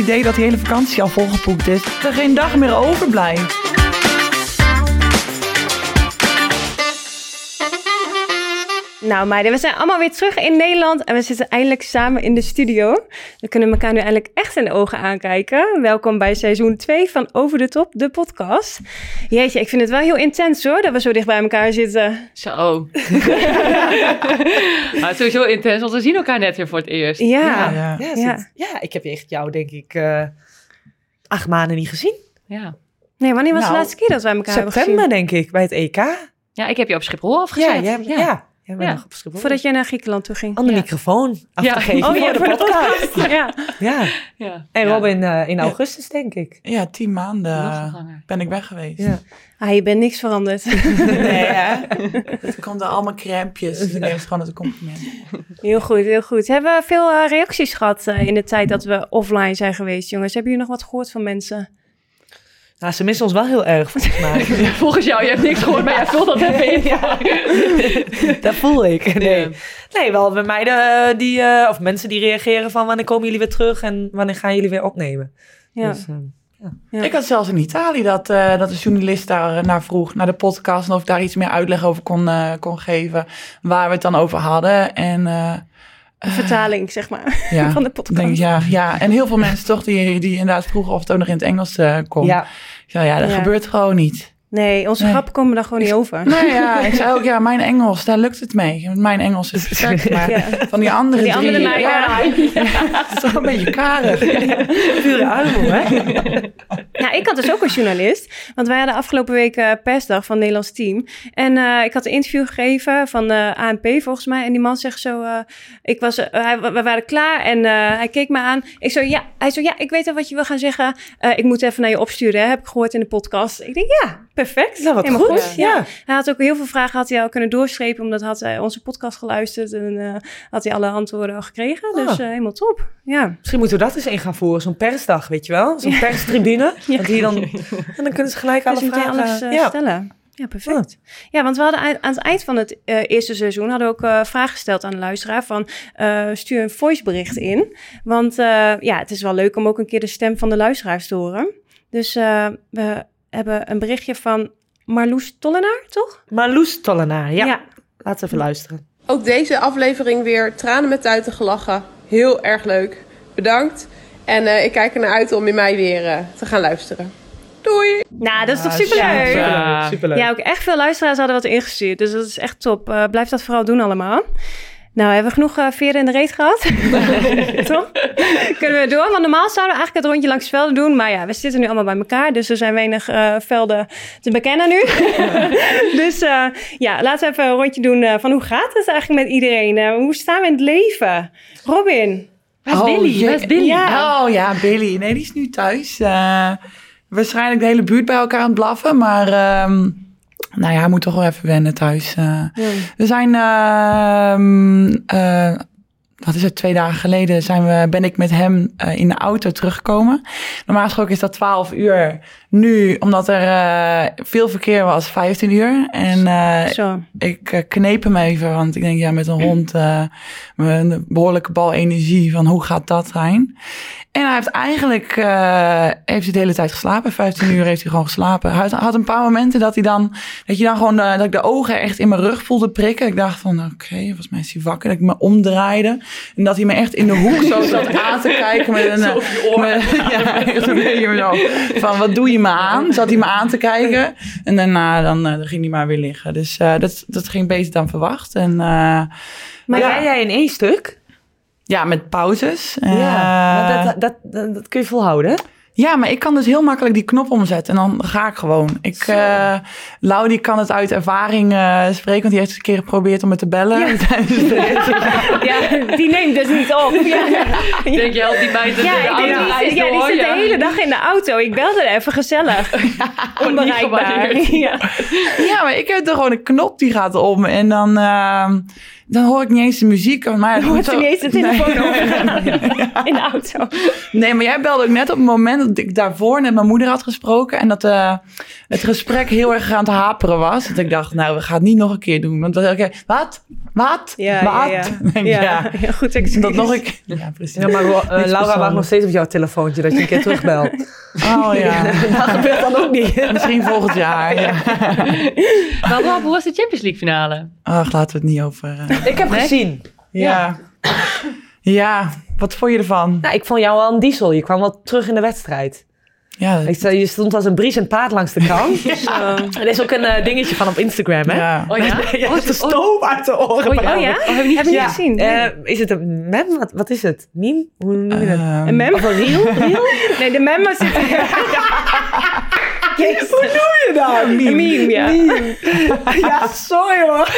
idee dat die hele vakantie al volgeboekt is. Dat er geen dag meer overblijft. Nou meiden, we zijn allemaal weer terug in Nederland en we zitten eindelijk samen in de studio. We kunnen elkaar nu eindelijk echt in de ogen aankijken. Welkom bij seizoen 2 van Over de Top, de podcast. Jeetje, ik vind het wel heel intens hoor, dat we zo dicht bij elkaar zitten. Zo. maar het is sowieso intens, want we zien elkaar net weer voor het eerst. Ja, Ja. Ja, Ja. ja, ik heb echt jou denk ik eh, acht maanden niet gezien. Ja. Nee, wanneer was de Nou, laatste keer dat wij elkaar hebben gezien? September denk ik, bij het EK. ja, ik heb je op Schiphol Ja, afgezet. jij, ja. Ja. jij bent Ja. nog op Schiphol. Voordat jij naar Griekenland toe ging. Aan de Ja. microfoon af Ja. te geven Oh, voor ja, de voor de podcast. Ja. Ja. Ja. En. Robin eh, in augustus denk ik. Ja, tien maanden eh, ben ik weg geweest. Ja. Ah, je bent niks veranderd. Nee, hè? Het komt er allemaal crampjes. Dus ik neem het gewoon als een compliment. Heel goed, heel goed. Hebben we veel eh, reacties gehad eh, in de tijd dat we offline zijn geweest, jongens? Hebben jullie nog wat gehoord van mensen? Nou, ze missen ons wel heel erg, volgens mij. Volgens jou, je hebt niks gehoord, maar jij vult dat even in. dat voel ik. Nee, nee wel bij meiden eh, die, eh, of mensen die reageren van wanneer komen jullie weer terug en wanneer gaan jullie weer opnemen. Ja. Dus, ehm, Ja. Ik had zelfs in Italië dat, eh, dat de journalist daar naar vroeg, naar de podcast, en of ik daar iets meer uitleg over kon, eh, kon geven, waar we het dan over hadden. En vertaling, zeg maar, ja, van de podcast. denk, ja, ja, en heel veel mensen toch die, die inderdaad vroegen of het ook nog in het Engels eh kon. ja, zei, ja, dat Ja. gebeurt gewoon niet. Nee, onze Nee. grappen komen daar gewoon niet over. Nee, ja, ik zei ook, ja, mijn Engels, daar lukt het mee. Mijn Engels is perfect, maar Ja. van die andere Die andere drie, nou, ja, ja. het is toch een beetje karig. pure armoe, hè? Ja, ik had dus ook een journalist. Want wij hadden afgelopen week eh, persdag van het Nederlands team. En eh, ik had een interview gegeven van de ANP volgens mij. En die man zegt zo, eh, ik was, hij- we waren klaar en hij keek me aan. Ik zo, ja, hij zo, ja, ik weet al wat je wil gaan zeggen. Ik moet even naar je opsturen, hè, heb ik gehoord in de podcast. Ik denk, ja, perfect. Nou, wat Helemaal goed. Ja. Ja. Hij had ook heel veel vragen had hij al kunnen doorstrepen, omdat had hij onze podcast geluisterd en eh, had hij alle antwoorden al gekregen. Dus Ah. eh, helemaal top. Ja. Misschien moeten we dat eens in gaan voeren, zo'n persdag, weet je wel? Zo'n perstribune. Want hier dan, en dan kunnen ze gelijk alle Dus meteen vragen... alles eh, ja. stellen. Ja, perfect. Ja, want we hadden aan het eind van het eh, eerste seizoen hadden we ook eh vragen gesteld aan de luisteraar van eh, stuur een voicebericht in. Want eh, ja, het is wel leuk om ook een keer de stem van de luisteraars te horen. Dus eh, we hebben een berichtje van Marloes Tollenaar, toch? Marloes Tollenaar, ja. Laten we even luisteren. Ook deze aflevering weer tranen met tuiten gelachen. Heel erg leuk. Bedankt. En eh, ik kijk er naar uit om in mei weer eh, te gaan luisteren. Doei! Nou, dat is toch Ja, superleuk? super. Ja. Superleuk. Ja, ook echt veel luisteraars hadden wat ingestuurd. Dus dat is echt top. Eh, blijf dat vooral doen allemaal. Nou, hebben we genoeg eh veren in de reet gehad? Toch? Kunnen we door? Want normaal zouden we eigenlijk het rondje langs velden doen. Maar ja, we zitten nu allemaal bij elkaar. Dus er zijn weinig eh, velden te bekennen nu. dus eh, ja, laten we even een rondje doen eh, van hoe gaat het eigenlijk met iedereen? Hoe staan we in het leven? Robin. Waar is Oh, Billy? Waar is Billy? Ja. Oh ja, Billy. Nee, die is nu thuis. Eh, waarschijnlijk de hele buurt bij elkaar aan het blaffen. Maar ehm, nou ja, hij moet toch wel even wennen thuis. eh. We zijn, ehm, eh, wat is het, twee dagen geleden zijn we, ben ik met hem eh, in de auto teruggekomen. Normaal gesproken is dat 12 uur. Nu, omdat er veel verkeer was, 15 uur. En ik kneep hem even, want ik denk, ja, met een hond, een behoorlijke bal energie, van hoe gaat dat zijn? En hij heeft eigenlijk, eh, heeft hij de hele tijd geslapen, 15 uur heeft hij gewoon geslapen. Hij had, had een paar momenten dat hij dan, dat je dan gewoon, eh, dat ik de ogen echt in mijn rug voelde prikken. Ik dacht van, oké, volgens mij is hij wakker. Dat ik me omdraaide en dat hij me echt in de hoek zo zat aan te kijken met een... met- ja, echt een beetje zo van, wat doe je me aan? Zat hij me aan te kijken. En daarna dan, eh, dan ging hij maar weer liggen. Dus eh, dat, dat ging beter dan verwacht. En eh, Maar Ja. jij, jij in één stuk? Ja, met pauzes. ja. Eh, maar dat, dat, dat, dat kun je volhouden, ja, maar ik kan dus heel makkelijk die knop omzetten. En dan ga ik gewoon. Ik, eh Lau die kan het uit ervaring eh, spreken. Want die heeft eens een keer geprobeerd om me te bellen. rit. Ja, die neemt dus niet op. Ja, denk, je helpt die in Ja, de auto die, ja, die zit Ja. de hele dag in de auto. Ik belde er even gezellig. Onbereikbaar. Ja. ja, maar ik heb er gewoon een knop die gaat om. En dan, eh, dan hoor ik niet eens de muziek. Maar Dan hoort ze niet eens de telefoon Nee. overgaan in de auto. Nee, maar jij belde ook net op het moment dat ik daarvoor net mijn moeder had gesproken. En dat eh, het gesprek heel erg aan het haperen was. Dat ik dacht, nou, we gaan het niet nog een keer doen. Want dan oké, wat? Wat? Ja, Wat? ja, ja. Denk ik, Ja, ja. ja, goed excuus. Dat nog ik. Ja, precies. Ja, maar eh, Laura wacht nog steeds op jouw telefoontje dat je een keer terugbelt. Oh ja. dat gebeurt dan ook niet. Misschien volgend jaar. Ja. Maar hoe was de Champions League finale? Ach, laten we het niet over. eh, Ik heb Nee? gezien. ja. ja. Wat vond je ervan? Nou, ik vond jou wel een diesel. Je kwam wel terug in de wedstrijd. Ja. Ik zei, je stond als een bries en paard langs de kant. Zo. er is ook een eh, dingetje van op Instagram, hè? ja. Oh ja? Je Oh, de oh, stoom uit de oren. oh, ja? Oh ja? Oh, heb je niet Heb je niet Ja. gezien? Eh, is het een mem? Wat, wat is het? Meme? Hoe noem je dat? Ehm, een mem? Of een reel? reel? Nee, de memo zit Jezus. Hoe noem je dat? Een meme, ja. Ja, sorry hoor.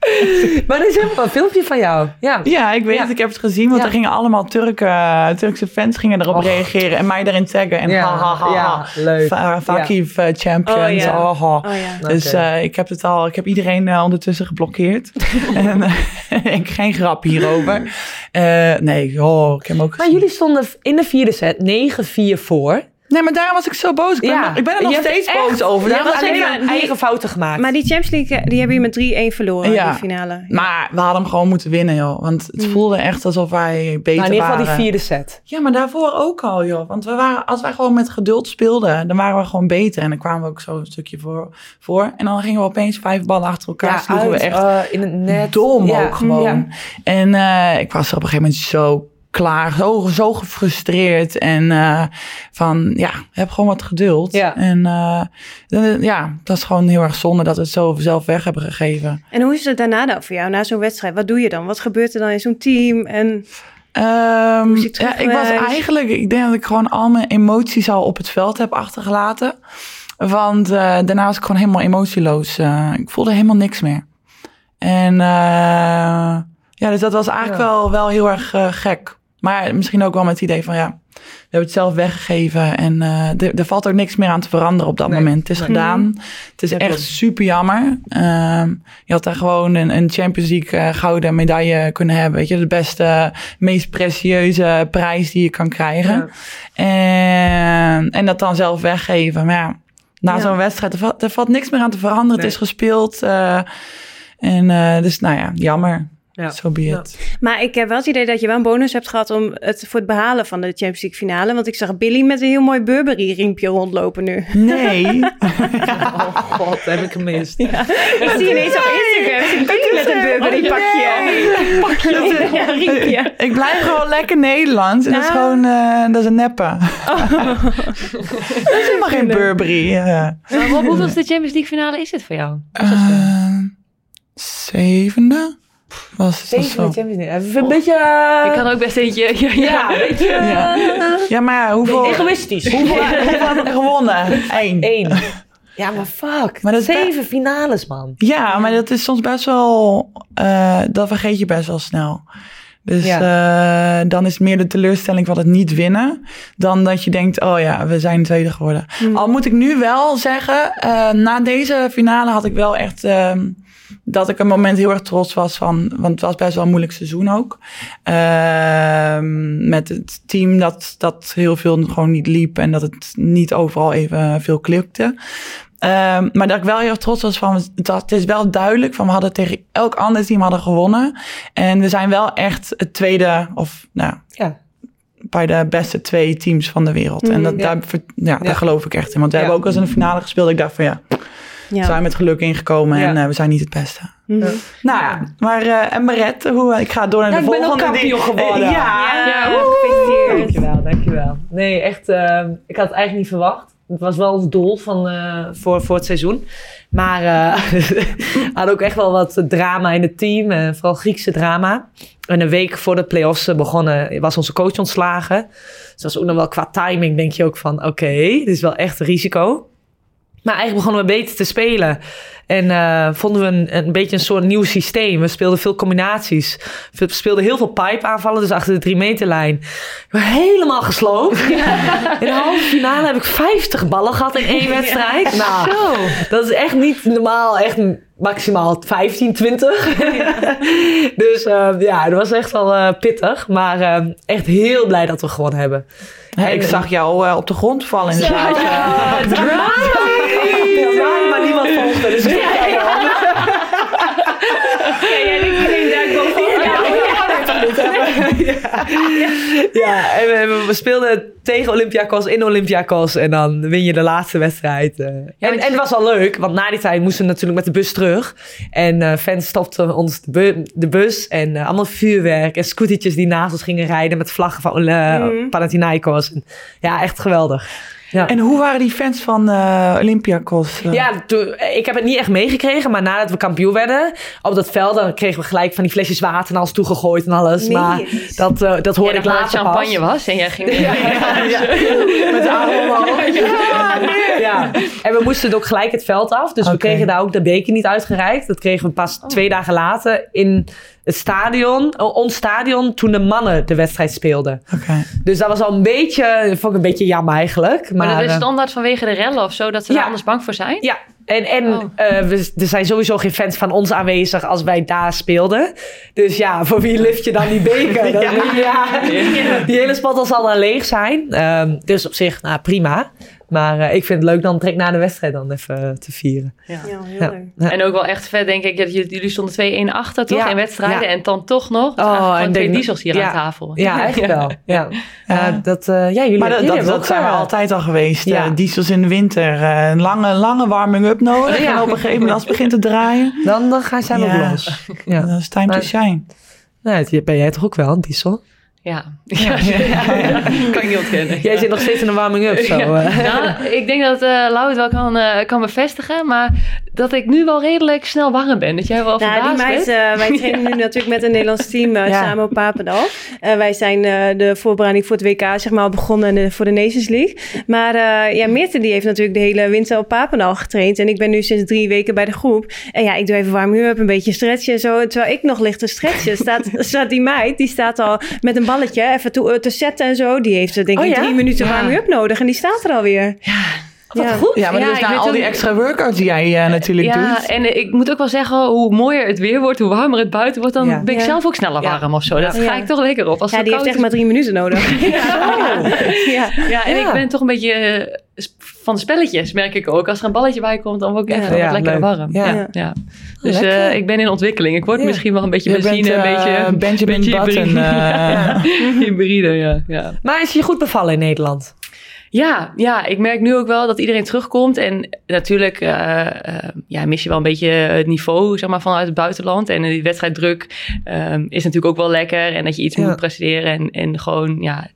maar er is helemaal een filmpje van jou. Ja. Ja, ik weet Ja. het. Ik heb het gezien. Want Ja. er gingen allemaal Turken, Turkse fans gingen erop Och. reageren. En mij erin taggen. En Ja, ha, ha, ha, leuk. Va- Vakiv eh, champions. Oh, ja. Oh. Oh. Dus eh, ik heb het al, ik heb iedereen eh, ondertussen geblokkeerd. en eh, ik geen grap hierover. Eh, nee, oh, ik heb ook Maar gezien. jullie stonden in de vierde set 9-4 voor. Nee, maar daarom was ik zo boos. Ik ben, Ja. ik ben er nog Je steeds echt- boos over. Hebt was alleen maar eigen fouten gemaakt. Maar die Champions League, eh, die hebben je met 3-1 verloren, Ja. die finale. Maar we hadden hem gewoon moeten winnen, joh. Want het Mm. voelde echt alsof wij beter Nou, in ieder geval waren. die vierde set. Ja, maar daarvoor ook al, joh. Want we waren, als wij gewoon met geduld speelden, dan waren we gewoon beter. En dan kwamen we ook zo een stukje voor. voor. En dan gingen we opeens vijf ballen achter elkaar. sloegen we echt eh, in het net. dom Ja, ook gewoon. ja. En eh, ik was er op een gegeven moment zo klaar, zo, zo gefrustreerd. En eh, van, ja, heb gewoon wat geduld. Ja. En eh, ja, dat is gewoon heel erg zonde dat we het zo zelf weg hebben gegeven. En hoe is het daarna dan voor jou, na zo'n wedstrijd? Wat doe je dan? Wat gebeurt er dan in zo'n team? En je ja, ik was eigenlijk, ik denk dat ik gewoon al mijn emoties al op het veld heb achtergelaten. Want eh, daarna was ik gewoon helemaal emotieloos. Ik voelde helemaal niks meer. En ja, dus dat was eigenlijk Ja. wel, wel heel erg gek. Maar misschien ook wel met het idee van ja, we hebben het zelf weggegeven. En eh, er- er valt ook niks meer aan te veranderen op dat Nee, moment. Het is nee. gedaan. Het is Ja, echt super jammer. Ehm, je had daar gewoon een, een Champions League eh, gouden medaille kunnen hebben. Weet je, de beste, meest precieuze prijs die je kan krijgen. En, en dat dan zelf weggeven. Maar ja, na Ja. zo'n wedstrijd, er valt, er valt niks meer aan te veranderen. Nee. Het is gespeeld. eh, en dus nou ja, jammer. Ja. Be Ja. Maar ik heb wel het idee dat je wel een bonus hebt gehad om het voor het behalen van de Champions League finale. Want ik zag Billy met een heel mooi Burberry riempje rondlopen nu. Nee. Oh god, heb ik gemist. Ik zie ineens op Instagram Billy met een Burberry pakje. Pakje. Ja, riempje. Ik blijf gewoon lekker Nederlands. En dat is gewoon, eh, dat is een neppe. dat is helemaal geen Burberry. eh. Maar Rob, hoeveelste Champions League finale is het voor jou? Eh, zevende? Was Zeven? Champions League. Een beetje... eh, Ik kan ook best eentje... Ja, ja. Een beetje... Ja. eh, Ja, maar ja, hoeveel, Egoïstisch. hoeveel, hoeveel hebben we gewonnen? Eén. Eén. Ja, maar fuck. Maar dat Zeven finales, man. Ja, maar dat is soms best wel... eh, dat vergeet je best wel snel. Dus eh, dan is het meer de teleurstelling van het niet winnen... dan dat je denkt, oh ja, we zijn tweede geworden. Al moet ik nu wel zeggen, eh, na deze finale had ik wel echt... ehm, dat ik een moment heel erg trots was van... want het was best wel een moeilijk seizoen ook. Ehm, met het team dat, dat heel veel gewoon niet liep... en dat het niet overal even veel klikte. Ehm, maar dat ik wel heel erg trots was van, het, was- het is wel duidelijk van we hadden tegen elk ander team hadden gewonnen. En we zijn wel echt het tweede, of nou, Ja. bij de beste twee teams van de wereld. en dat, ja. daar, ja, daar geloof ik echt in. Want we hebben ook eens in de finale gespeeld. Ik dacht van ja, Ja. zijn met geluk ingekomen Ja. en eh, we zijn niet het beste. Mhm. Nou ja, maar eh en Maret, hoe, ik ga door naar de ik ben ook volgende. kampioen geworden. Eh, ja, Ja, Ja, gefeliciteerd. Dankjewel, dankjewel. Nee, echt, eh, ik had het eigenlijk niet verwacht. Het was wel het doel van, eh, voor, voor het seizoen. Maar eh we hadden ook echt wel wat drama in het team. eh, vooral Griekse drama. En een week voor de play-offs eh, begonnen was onze coach ontslagen. Dus dat was ook nog wel qua timing denk je ook van... Oké, dit is wel echt een risico. Maar eigenlijk begonnen we beter te spelen. En eh, vonden we een, een beetje een soort nieuw systeem. We speelden veel combinaties. We speelden heel veel pipe aanvallen, dus achter de drie meterlijn. Ik ben helemaal gesloopt. In de halve finale heb ik 50 ballen gehad in één wedstrijd. Nou, dat is echt niet normaal. Echt maximaal 15, 20. dus eh, ja, dat was echt wel eh, pittig. Maar echt heel blij dat we gewonnen hebben. Ik zag jou eh, op de grond vallen in het plaatje. Ja, maar niemand volgde. Dus ik Ja, Ja, en we, we speelden tegen Olympiakos in Olympiakos. En dan win je de laatste wedstrijd. eh. en, en het was wel leuk, want na die tijd moesten we natuurlijk met de bus terug. En eh, fans stopten ons de, bu- de bus. En eh, allemaal vuurwerk en scootertjes die naast ons gingen rijden met vlaggen van Mhm. Panathinaikos. En, ja, echt geweldig. Ja. En hoe waren die fans van eh Olympiakos? eh? Ja, toen- ik heb het niet echt meegekregen, maar nadat we kampioen werden op dat veld, dan kregen we gelijk van die flesjes water naar ons toegegooid en alles. Maar dat, eh, dat hoorde Ja, ik dat het later champagne pas. was en jij ging... Ja, ja. Met de. Ja. En we moesten ook gelijk het veld af. Dus we kregen daar ook de beker niet uitgereikt. Dat kregen we pas twee dagen later in het stadion, eh, ons stadion, toen de mannen de wedstrijd speelden. Oké. Dus dat was al een beetje, vond ik een beetje jammer eigenlijk. Maar, Maar dat is standaard vanwege de rellen of zo, dat ze Ja. daar anders bang voor zijn? ja, en, en Oh. eh, we, er zijn sowieso geen fans van ons aanwezig als wij daar speelden. Dus ja, voor wie lift je dan die beker? Ja. Die hele spot zal dan leeg zijn. Ehm, dus op zich, nou prima. Maar eh, ik vind het leuk dan direct na de wedstrijd dan even eh, te vieren. Ja, heel Ja. leuk. Ja. En ook wel echt vet, denk ik. dat Jullie stonden 2-1 achter, toch? Ja, In wedstrijden. ja. En dan toch nog. Oh, en twee diesels hier ja. aan tafel. Ja, echt wel. Ja. Ja. Eh, dat, eh, ja, jullie, Maar dat, jullie dat, hebben dat ook, zijn we altijd al geweest. Ja. Eh, diesels in de winter. eh, een lange, lange warming-up nodig. Ja. En op een gegeven moment als het begint te draaien. Dan, dan gaan zij Ja. ook los. Ja. Dan is het time to Maar- shine. Nou, dat ben jij toch ook wel, een diesel? Ja. Ja. kan ik niet ontkennen. Jij zit nog steeds in een warming-up zo. Ja. eh. Nou, ik denk dat eh Lau het wel kan, eh, kan bevestigen, maar dat ik nu wel redelijk snel warm ben. Dat jij wel Nou, die verbaasd meid, bent. eh, wij trainen nu natuurlijk met een Nederlands team Ja. samen op Papendal. Eh, wij zijn eh, de voorbereiding voor het WK zeg maar, al begonnen voor de Nations League. Maar eh ja, Meerte die heeft natuurlijk de hele winter op Papendal getraind. En ik ben nu sinds drie weken bij de groep. En ja, ik doe even warm up, een beetje stretchen en zo. Terwijl ik nog ligt te stretchen, staat, staat die meid, die staat al met een balletje even toe, eh, te zetten en zo. Die heeft eh, denk Oh ik ja? drie minuten Ja. warm up nodig en die staat er alweer. Wat Ja. goed. Ja, maar Ja, dus ik na al die extra workouts die jij eh, natuurlijk ja, doet. en ik moet ook wel zeggen, hoe mooier het weer wordt, hoe warmer het buiten wordt, dan Ja. ben ik Ja. zelf ook sneller Ja. warm of zo. Dat Ja. ga ik toch lekker op. Als Ja, het die koud heeft echt is- maar drie minuten nodig. ja. Ja, en Ja. ik ben toch een beetje eh, van de spelletjes, merk ik ook. Als er een balletje bij komt, dan word ik Ja. Ja, wat lekker leuk. warm. Ja. Ja. Ja. Dus eh, ik ben in ontwikkeling. Ik word Ja. misschien wel een beetje Je benzine, bent, een beetje... Benjamin Button. hybride. eh. ja. ja. Maar is je goed bevallen in Nederland? Ja, ja, ik merk nu ook wel dat iedereen terugkomt. En natuurlijk eh, eh, ja, mis je wel een beetje het niveau zeg maar, vanuit het buitenland. En die wedstrijddruk ehm, is natuurlijk ook wel lekker. En dat je iets Ja. moet presteren. En, en gewoon, ja,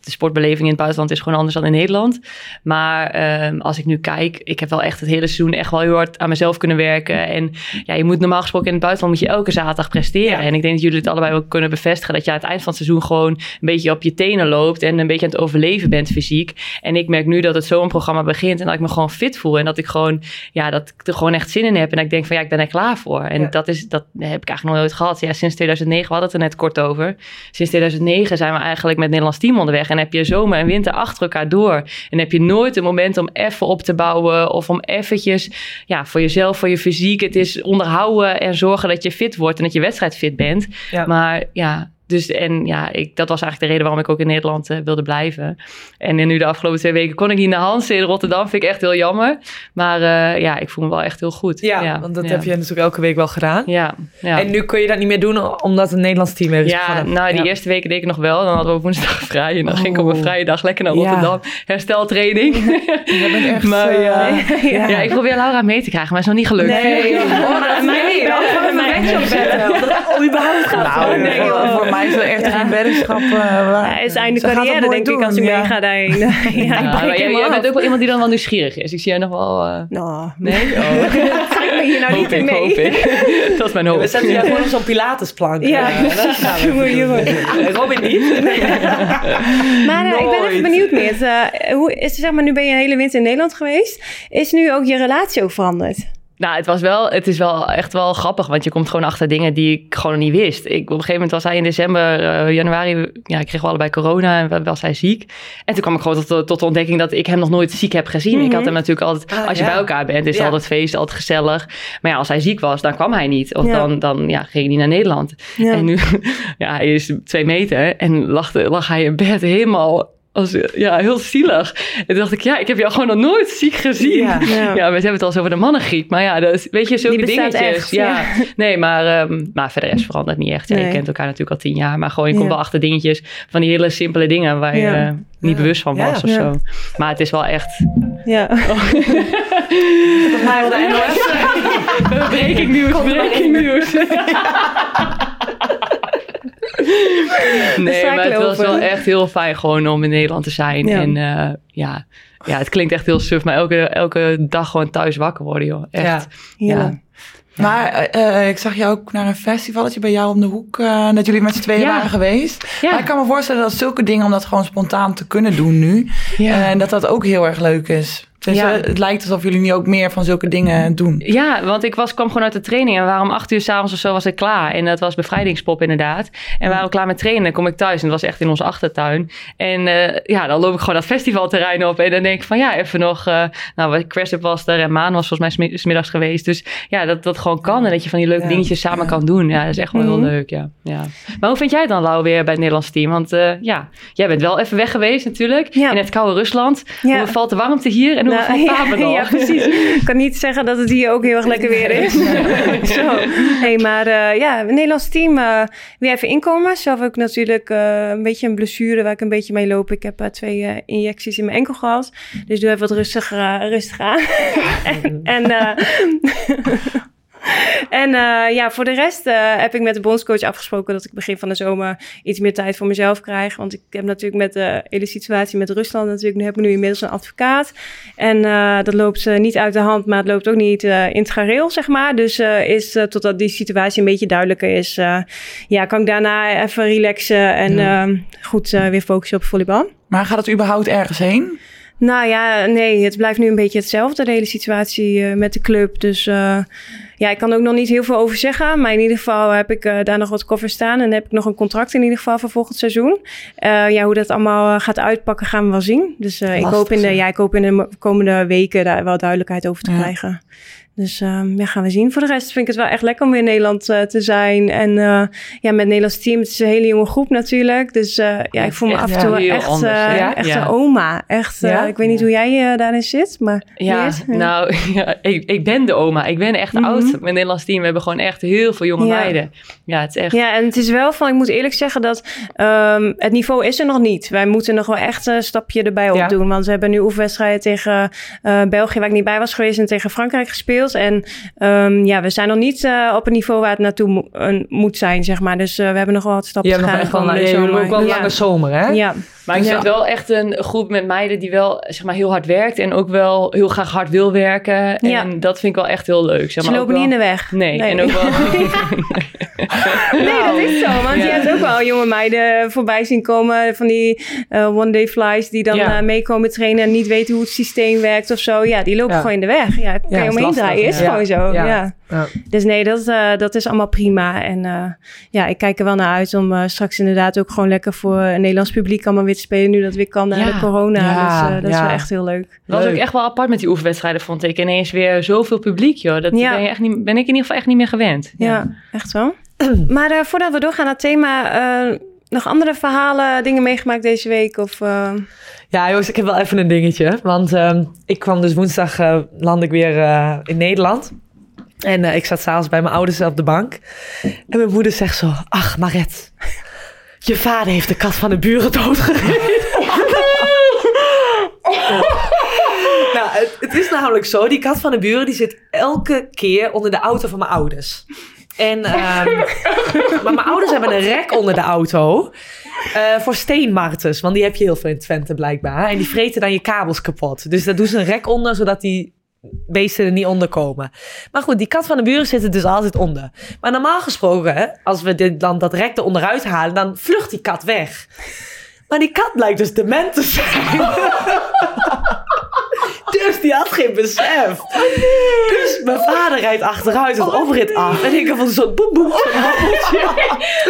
de sportbeleving in het buitenland is gewoon anders dan in Nederland. Maar ehm, als ik nu kijk, ik heb wel echt het hele seizoen echt wel heel hard aan mezelf kunnen werken. En ja, je moet normaal gesproken in het buitenland moet je elke zaterdag presteren. Ja. En ik denk dat jullie het allebei ook kunnen bevestigen. Dat je aan het eind van het seizoen gewoon een beetje op je tenen loopt. En een beetje aan het overleven bent fysiek. En ik merk nu dat het zo'n programma begint en dat ik me gewoon fit voel. En dat ik gewoon, ja, dat ik er gewoon echt zin in heb. En dat ik denk van ja, ik ben er klaar voor. En Ja. dat, is, dat heb ik eigenlijk nog nooit gehad. Ja, sinds 2009, we hadden het er net kort over. Sinds 2009 zijn we eigenlijk met het Nederlands team onderweg. En heb je zomer en winter achter elkaar door. En heb je nooit een moment om even op te bouwen. Of om eventjes, ja, voor jezelf, voor je fysiek. Het is onderhouden en zorgen dat je fit wordt en dat je wedstrijd fit bent. Ja. Maar ja, dus en ja, ik, dat was eigenlijk de reden waarom ik ook in Nederland eh, wilde blijven. En nu de afgelopen twee weken kon ik niet naar Hansen in Rotterdam. Vind ik echt heel jammer. Maar eh, ja, ik voel me wel echt heel goed. Ja, want dat ja. heb je natuurlijk elke week wel gedaan. Ja, ja. En nu kun je dat niet meer doen omdat het Nederlands team er is ja, begonnen. nou, die Ja. eerste weken deed ik nog wel. Dan hadden we woensdag vrij. En dan ging ik op een vrije dag lekker naar Ja. Rotterdam. Hersteltraining. Jij bent echt... Maar, ja. Ja. Ja, ik probeer Laura mee te krijgen, maar het is nog niet gelukt. Nee, joh. Oh, dat is nee. Dan gaan we een match opzetten. Of dat al überhaupt gaat. Nou, Oh, nee, voor. Voor mij is het echt geen weddenschap. eh, waar- Ja, het is einde carrière, denk ik, als u ja. meegaat daarheen. ja, Ja, ik jij, bent ook wel iemand die dan wel nieuwsgierig is. Ik zie jij nog wel... eh, Nou, nee? Oh. trek me hier nou hoop niet ik, mee. hoop ik. Dat is mijn hoop. We zetten jou gewoon op zo'n Pilatesplank. Ja, Eh, Robin niet. Maar ik ben even benieuwd, Meert. Eh, hoe is, zeg maar, nu ben je een hele winter in Nederland geweest. Is nu ook je relatie ook veranderd? Nou, het, was wel, het is wel echt wel grappig, want je komt gewoon achter dingen die ik gewoon niet wist. Ik, op een gegeven moment was hij in december, eh, januari, ja, ik kreeg wel allebei corona en was hij ziek. En toen kwam ik gewoon tot, tot de ontdekking dat ik hem nog nooit ziek heb gezien. Ik Mhm. had hem natuurlijk altijd, Ah, als je ja. bij elkaar bent, is het altijd feest, altijd gezellig. Maar ja, als hij ziek was, dan kwam hij niet. Of Ja. dan, dan ja, ging hij niet naar Nederland. En nu, ja, hij is twee meter en lag, lag hij in bed helemaal als, ja, heel zielig. En toen dacht ik, ja, ik heb jou gewoon nog nooit ziek gezien. Ja. Ja, Ja. we hebben het al eens over de mannengriep. Maar ja, dat is, weet je, zulke dingetjes. echt, ja. ja. Nee, maar, ehm, maar verder is verandert niet echt. Ja, Je kent elkaar natuurlijk al tien jaar. Maar gewoon, je komt wel achter dingetjes van die hele simpele dingen waar je eh, niet Ja. bewust van Ja. was of Ja. zo. Maar het is wel echt Ja. Maar de NOS. breaking news, breaking news. nee, maar het was wel echt heel fijn gewoon om in Nederland te zijn. Ja. En eh, ja, ja, het klinkt echt heel suf, maar elke, elke dag gewoon thuis wakker worden, joh. Echt. Ja. Maar eh, eh, ik zag jou ook naar een festivalletje bij jou om de hoek. eh, dat jullie met z'n tweeën Ja. waren geweest. Ja. Maar ik kan me voorstellen dat zulke dingen, om dat gewoon spontaan te kunnen doen nu. Ja. eh, en dat dat ook heel erg leuk is. Dus Ja. eh, het lijkt alsof jullie nu ook meer van zulke dingen doen. Ja, want ik was, kwam gewoon uit de training en waarom acht uur s'avonds of zo was ik klaar. En dat was bevrijdingspop inderdaad. En waren we klaar met trainen. Dan kom ik thuis en dat was echt in onze achtertuin. En eh, ja, dan loop ik gewoon dat festivalterrein op. En dan denk ik van ja, even nog... eh nou, Crescent was er en Maan was volgens mij smi- 's middags geweest. Dus ja, dat dat gewoon kan. En dat je van die leuke Ja. dingetjes samen kan doen. Ja, dat is echt wel Mhm. heel leuk, ja. ja. Maar hoe vind jij het dan, Lau, weer bij het Nederlands team? Want ja, jij bent wel even weg geweest natuurlijk. In het koude Rusland. Hoe valt de warmte hier en hoe Valt Papendal? ja, precies. Ik kan niet zeggen dat het hier ook heel erg lekker weer is. Zo. Hey, maar eh, ja, het Nederlands team uh, weer even inkomen. Zelf ook natuurlijk een beetje een blessure waar ik een beetje mee loop. Ik heb twee injecties in mijn enkel gehad. Dus doe even wat rustiger, uh, rustig aan. en... en En uh, ja, voor de rest uh, heb ik met de bondscoach afgesproken dat ik begin van de zomer iets meer tijd voor mezelf krijg. Want ik heb natuurlijk met de hele situatie met Rusland natuurlijk, nu heb ik nu inmiddels een advocaat. En uh, dat loopt niet uit de hand, maar het loopt ook niet in het gareel, zeg maar. Dus is totdat die situatie een beetje duidelijker is, ja, kan ik daarna even relaxen en ja. goed weer focussen op volleybal. Maar gaat het überhaupt ergens heen? Nou ja, nee, het blijft nu een beetje hetzelfde, de hele situatie met de club. Dus ja, ik kan ook nog niet heel veel over zeggen. Maar in ieder geval heb ik uh, daar nog wat koffers staan. En heb ik nog een contract in ieder geval voor volgend seizoen. ja, hoe dat allemaal gaat uitpakken gaan we wel zien. Dus ik, hoop in de, ja, ik hoop in de komende weken daar wel duidelijkheid over te ja. krijgen. Dus um, ja, gaan we zien. Voor de rest vind ik het wel echt lekker om weer in Nederland uh, te zijn. En uh, ja, met het Nederlands team, het is een hele jonge groep natuurlijk. Dus uh, ja, ik voel me echt, af en toe ja, echt, anders, ja? echt een oma. Echt, ik weet niet hoe jij daarin zit, maar... Ja, nou, ik, ik ben de oma. Ik ben echt mm -hmm. oud met het Nederlands team. We hebben gewoon echt heel veel jonge meiden. Ja, het is echt... Ja, en het is wel van, ik moet eerlijk zeggen dat um, het niveau is er nog niet. Wij moeten nog wel echt een stapje erbij op doen. Want we hebben nu oefenwedstrijden tegen België, waar ik niet bij was geweest, en tegen Frankrijk gespeeld. En Um, ja, we zijn nog niet uh, op een niveau waar het naartoe mo uh, moet zijn, zeg maar. Dus uh, we hebben nog wel wat stappen te gaan. Je hebt nog echt wel, ook wel een lange zomer, hè? Ja. Maar ik vind ja. wel echt een groep met meiden die wel zeg maar, heel hard werkt. En ook wel heel graag hard wil werken. En ja. dat vind ik wel echt heel leuk. Zeg Ze maar, lopen wel... niet in de weg. Nee, nee. en ook wel... nee, dat is zo. Want ja. je hebt ook wel jonge meiden voorbij zien komen. Van die uh, one-day flies die dan ja. uh, meekomen trainen. En niet weten hoe het systeem werkt of zo. Ja, die lopen gewoon in de weg. Ja, kan je omheen draaien. Is gewoon zo. Ja. Dus nee, dat, uh, dat is allemaal prima. En ja, ik kijk er wel naar uit om straks inderdaad ook gewoon lekker voor een Nederlands publiek allemaal weer te spelen. Nu dat weer kan na de corona. Ja, dus dat is wel echt heel leuk. Dat was ook echt wel apart met die oefenwedstrijden, vond ik. Ineens weer zoveel publiek, joh. Dat ben, je echt niet, ben ik in ieder geval echt niet meer gewend. Ja, echt wel. maar uh, voordat we doorgaan naar het thema, uh, nog andere verhalen, dingen meegemaakt deze week? Of, uh... Ja, jongens, ik heb wel even een dingetje. Want uh, ik kwam dus woensdag, uh, land ik weer uh, in Nederland. En ik zat s'avonds bij mijn ouders op de bank. En mijn moeder zegt zo, ach Maret, je vader heeft de kat van de buren doodgereden. nou, het, het, is namelijk zo, die kat van de buren die zit elke keer onder de auto van mijn ouders. En, um, maar mijn ouders hebben een rek onder de auto uh, voor steenmartens. Want die heb je heel veel in Twente blijkbaar. En die vreten dan je kabels kapot. Dus daar doen ze een rek onder, zodat die beesten er niet onder komen. Maar goed, die kat van de buren zit er dus altijd onder. Maar normaal gesproken, als we dit, dan dat rek er onderuit halen, dan vlucht die kat weg. Maar die kat blijkt dus dement te zijn. dus die had geen besef. Oh nee. Dus mijn vader rijdt achteruit het oh oprit af. En ik heb van zo'n boem boem. Zo'n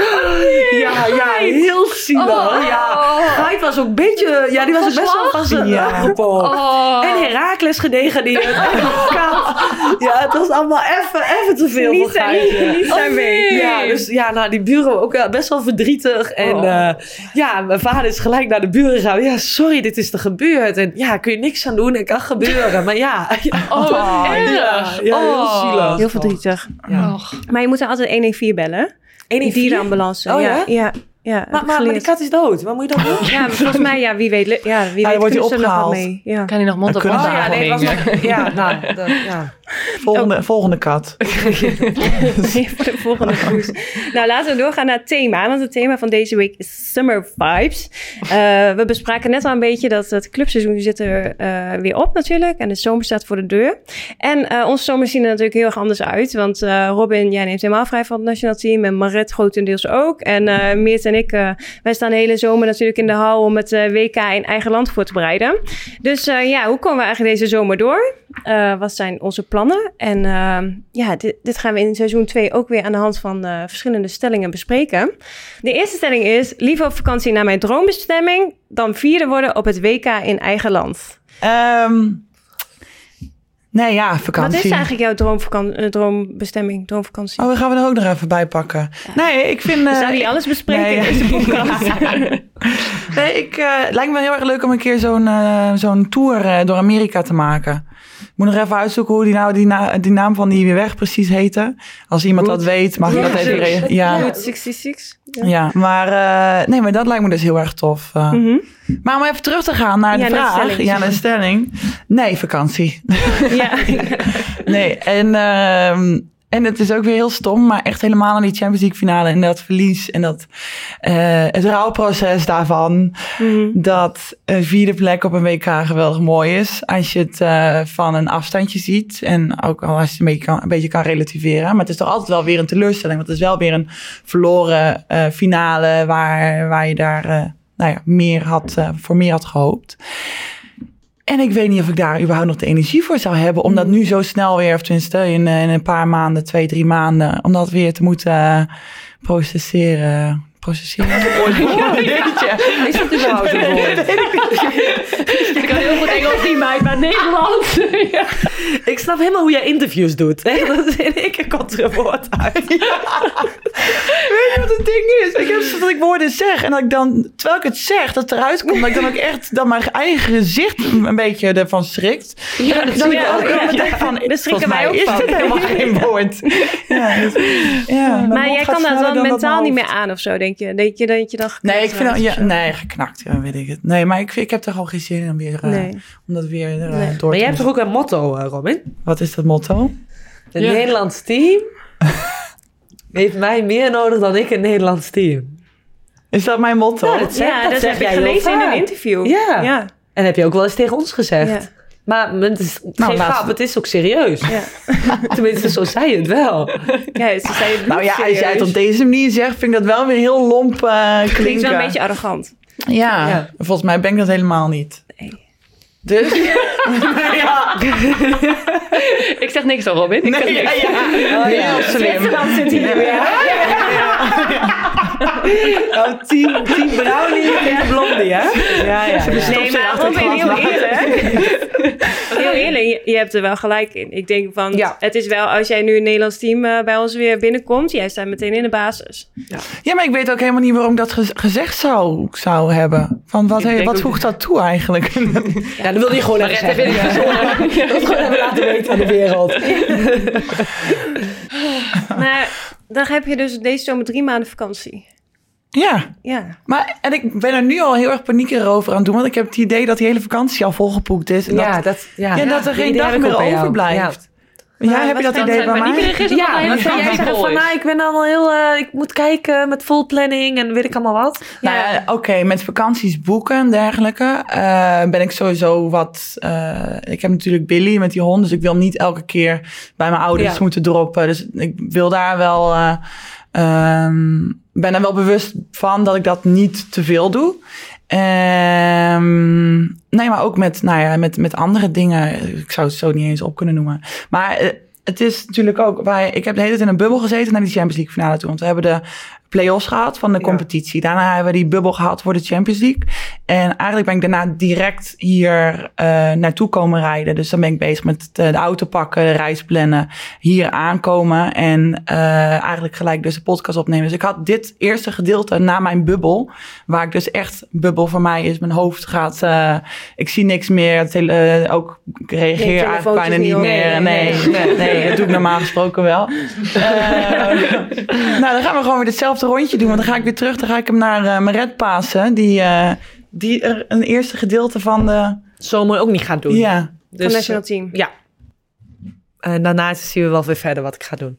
oh nee. Ja, ja, heel zielig. Oh. Ja. Geit was ook een beetje... Ja, die was ook best wel van afgepompt. Oh. En Herakles gedegradeerd. En Kat. Ja, het was allemaal even, even te veel Niet voor zijn, Geitje. niet, zijn Oh, nee. Ja, dus ja, nou, die buren ook wel best wel verdrietig. En Oh. eh, ja, mijn vader is gelijk naar de buren gegaan. Ja, sorry, dit is er gebeurd. En ja, kun je niks aan doen. Het kan gebeuren. Maar ja, Oh, wat erg. ja, ja, heel Oh. zielig. Heel verdrietig. Ja. Maar je moet er altijd 114 bellen. Die 114? dierenambulance. Oh, ja? ja? Ja, Maar, maar, maar die kat is dood. Wat moet je dan doen? Ja, volgens mij, ja, wie weet, ja, wie weet wordt hij opgehaald. mee. Ja. Kan hij nog mond op mond ze ja, nee, was nog- ja, nou, dat, ja. Volgende, volgende kat. voor de volgende cruise. nou, laten we doorgaan naar het thema. Want het thema van deze week is Summer Vibes. Eh, we bespraken net al een beetje dat het clubseizoen zit er eh, weer op natuurlijk. En de zomer staat voor de deur. En eh onze zomers zien er natuurlijk heel erg anders uit. Want Robin, jij neemt helemaal vrij van het nationaal team. En Maret grotendeels ook. En Meert en ik, wij staan de hele zomer natuurlijk in de hal... om het WK in eigen land voor te bereiden. Dus ja, hoe komen we eigenlijk deze zomer door? Wat zijn onze plannen? En ehm, ja, dit, dit gaan we in seizoen 2 ook weer aan de hand van eh, verschillende stellingen bespreken. De eerste stelling is: liever op vakantie naar mijn droombestemming dan vierde worden op het WK in eigen land. Ehm, nee, ja, Wat vakantie. is eigenlijk jouw droomvakan- eh, droombestemming, droomvakantie? Oh, we gaan we er ook nog even bij pakken. Nee, ik vind... we eh, zouden niet alles bespreken nee. in deze podcast. Nee, ik, het lijkt me heel erg leuk om een keer zo'n zo'n tour door Amerika te maken. Moet nog even uitzoeken hoe die, nou, die, na- die naam van die weg precies heette. Als iemand dat weet, mag ik dat even... re- Ja, Route 66. Ja. ja, maar, eh, nee, maar dat lijkt me dus heel erg tof. eh. Mhm. Maar om even terug te gaan naar de vraag. ja, de stelling. Nee, vakantie. ja. Nee, en, ehm, en het is ook weer heel stom, maar echt helemaal aan die Champions League finale en dat verlies en dat eh, het rouwproces daarvan, Mhm. dat een vierde plek op een WK geweldig mooi is als je het eh, van een afstandje ziet en ook al als je het een beetje kan, een beetje kan relativeren. Maar het is toch altijd wel weer een teleurstelling, want het is wel weer een verloren eh, finale waar, waar je daar eh, nou ja, meer had, eh, voor meer had gehoopt. En ik weet niet of ik daar überhaupt nog de energie voor zou hebben. Om dat nu zo snel weer, of tenminste in, eh, in een paar maanden, twee, drie maanden, om dat weer te moeten eh, processeren. Processeren? Jeetje. Is dat überhaupt een woord? Ik kan heel goed Engels zien, maar Nederlands. Ja. Ik snap helemaal hoe jij interviews doet. Hè? Dat is in één keer komt er een woord uit. Weet je wat het ding is? Ik heb zo dat ik woorden zeg en dat ik dan, terwijl ik het zeg, dat het eruit komt, dat ik dan ook echt dan mijn eigen gezicht een beetje ervan schrikt. Ja, dat ik ook ja. van, volgens schrikken mij wij ook is van. dit helemaal geen woord. Ja, dus, ja, Maar jij kan dat dan mentaal niet meer aan of zo, denk je? Denk je dat je dan Nee, ik vind dat, ja, ja, nee, geknakt, ja, weet ik het. Nee, maar ik, ik heb er gewoon geen zin in om, weer, eh, Nee. om dat weer eh, Nee. door Maar te jij hebt toch ook een motto, eh, Robin? Wat is dat motto? Een Ja. Nederlands team heeft mij meer nodig dan ik een Nederlands team. Is dat mijn motto? Ja, dat zeg- Ja, dat dat, zeg heb ik gelezen in een interview. Ja. ja. En heb je ook wel eens tegen ons gezegd. Ja. Maar het is Nou, geen grap, het is ook serieus. Ja. Tenminste, zo zei je het wel. Ja, ze zei het nou ja, als jij het op deze manier zegt, vind ik dat wel weer heel lomp eh klinken. Klinkt wel een beetje arrogant. Ja, Ja. volgens mij ben ik dat helemaal niet. Nee. Dus? ja. Ik zeg niks al, Robin. Ik zeg Nee, ja, niks. ja. Heel slim. Zwitserland zit hier weer. Oh, team, team Brownie en team Blondie, hè? Ja, ja. Nee, maar Robin, heel eerlijk. Heel eerlijk, je, hebt er wel gelijk in. Ik denk van, Ja. het is wel als jij nu een Nederlands team eh, bij ons weer binnenkomt, jij staat meteen in de basis. Ja, maar ik weet ook helemaal niet waarom ik dat ge- gezegd zou, zou hebben. Van wat, he- wat voegt dat toe eigenlijk? Ja, dat wilde je gewoon even zeggen. Ja. Dat wil gewoon even laten weten aan de wereld. Maar dan heb je dus deze zomer drie maanden vakantie. ja, Ja. maar en ik ben er nu al heel erg paniekerig over aan het doen. Want ik heb het idee dat die hele vakantie al volgepoekt is. En Ja, dat, dat, ja. ja, dat er geen dag meer overblijft. Maar Jij heb je dat dan idee bij mij? is, Ja, maar een jij zeggen van, nou, ik ben allemaal heel, eh, ik moet kijken met full planning en weet ik allemaal wat. Nou ja, oké, met vakanties boeken en dergelijke eh, ben ik sowieso wat... eh, ik heb natuurlijk Billy met die hond, dus ik wil hem niet elke keer bij mijn ouders Ja. moeten droppen. Dus ik wil daar wel... eh, ehm, ben er wel bewust van dat ik dat niet te veel doe. Ehm, nee, maar ook met, nou ja, met, met andere dingen. Ik zou het zo niet eens op kunnen noemen. Maar eh, het is natuurlijk ook, wij, ik heb de hele tijd in een bubbel gezeten naar die Champions League finale toe. Want we hebben de play-offs gehad van de Ja. competitie. Daarna hebben we die bubbel gehad voor de Champions League. En eigenlijk ben ik daarna direct hier eh, naartoe komen rijden. Dus dan ben ik bezig met de, de auto pakken, de reis plannen, hier aankomen en eh, eigenlijk gelijk dus de podcast opnemen. Dus ik had dit eerste gedeelte na mijn bubbel, waar ik dus echt bubbel voor mij is. Mijn hoofd gaat, eh, ik zie niks meer. Eh, ook ik reageer Nee, eigenlijk bijna niet meer. hoor. Nee, nee, nee, dat doe ik normaal gesproken wel. Eh, nou, dan gaan we gewoon weer hetzelfde rondje doen. Want dan ga ik weer terug. Dan ga ik hem naar eh Meret pasen. Die, eh, die er een eerste gedeelte van de... Zomer ook niet gaan doen. Ja, Van Dus, national team. Ja. En daarna zien we wel weer verder wat ik ga doen.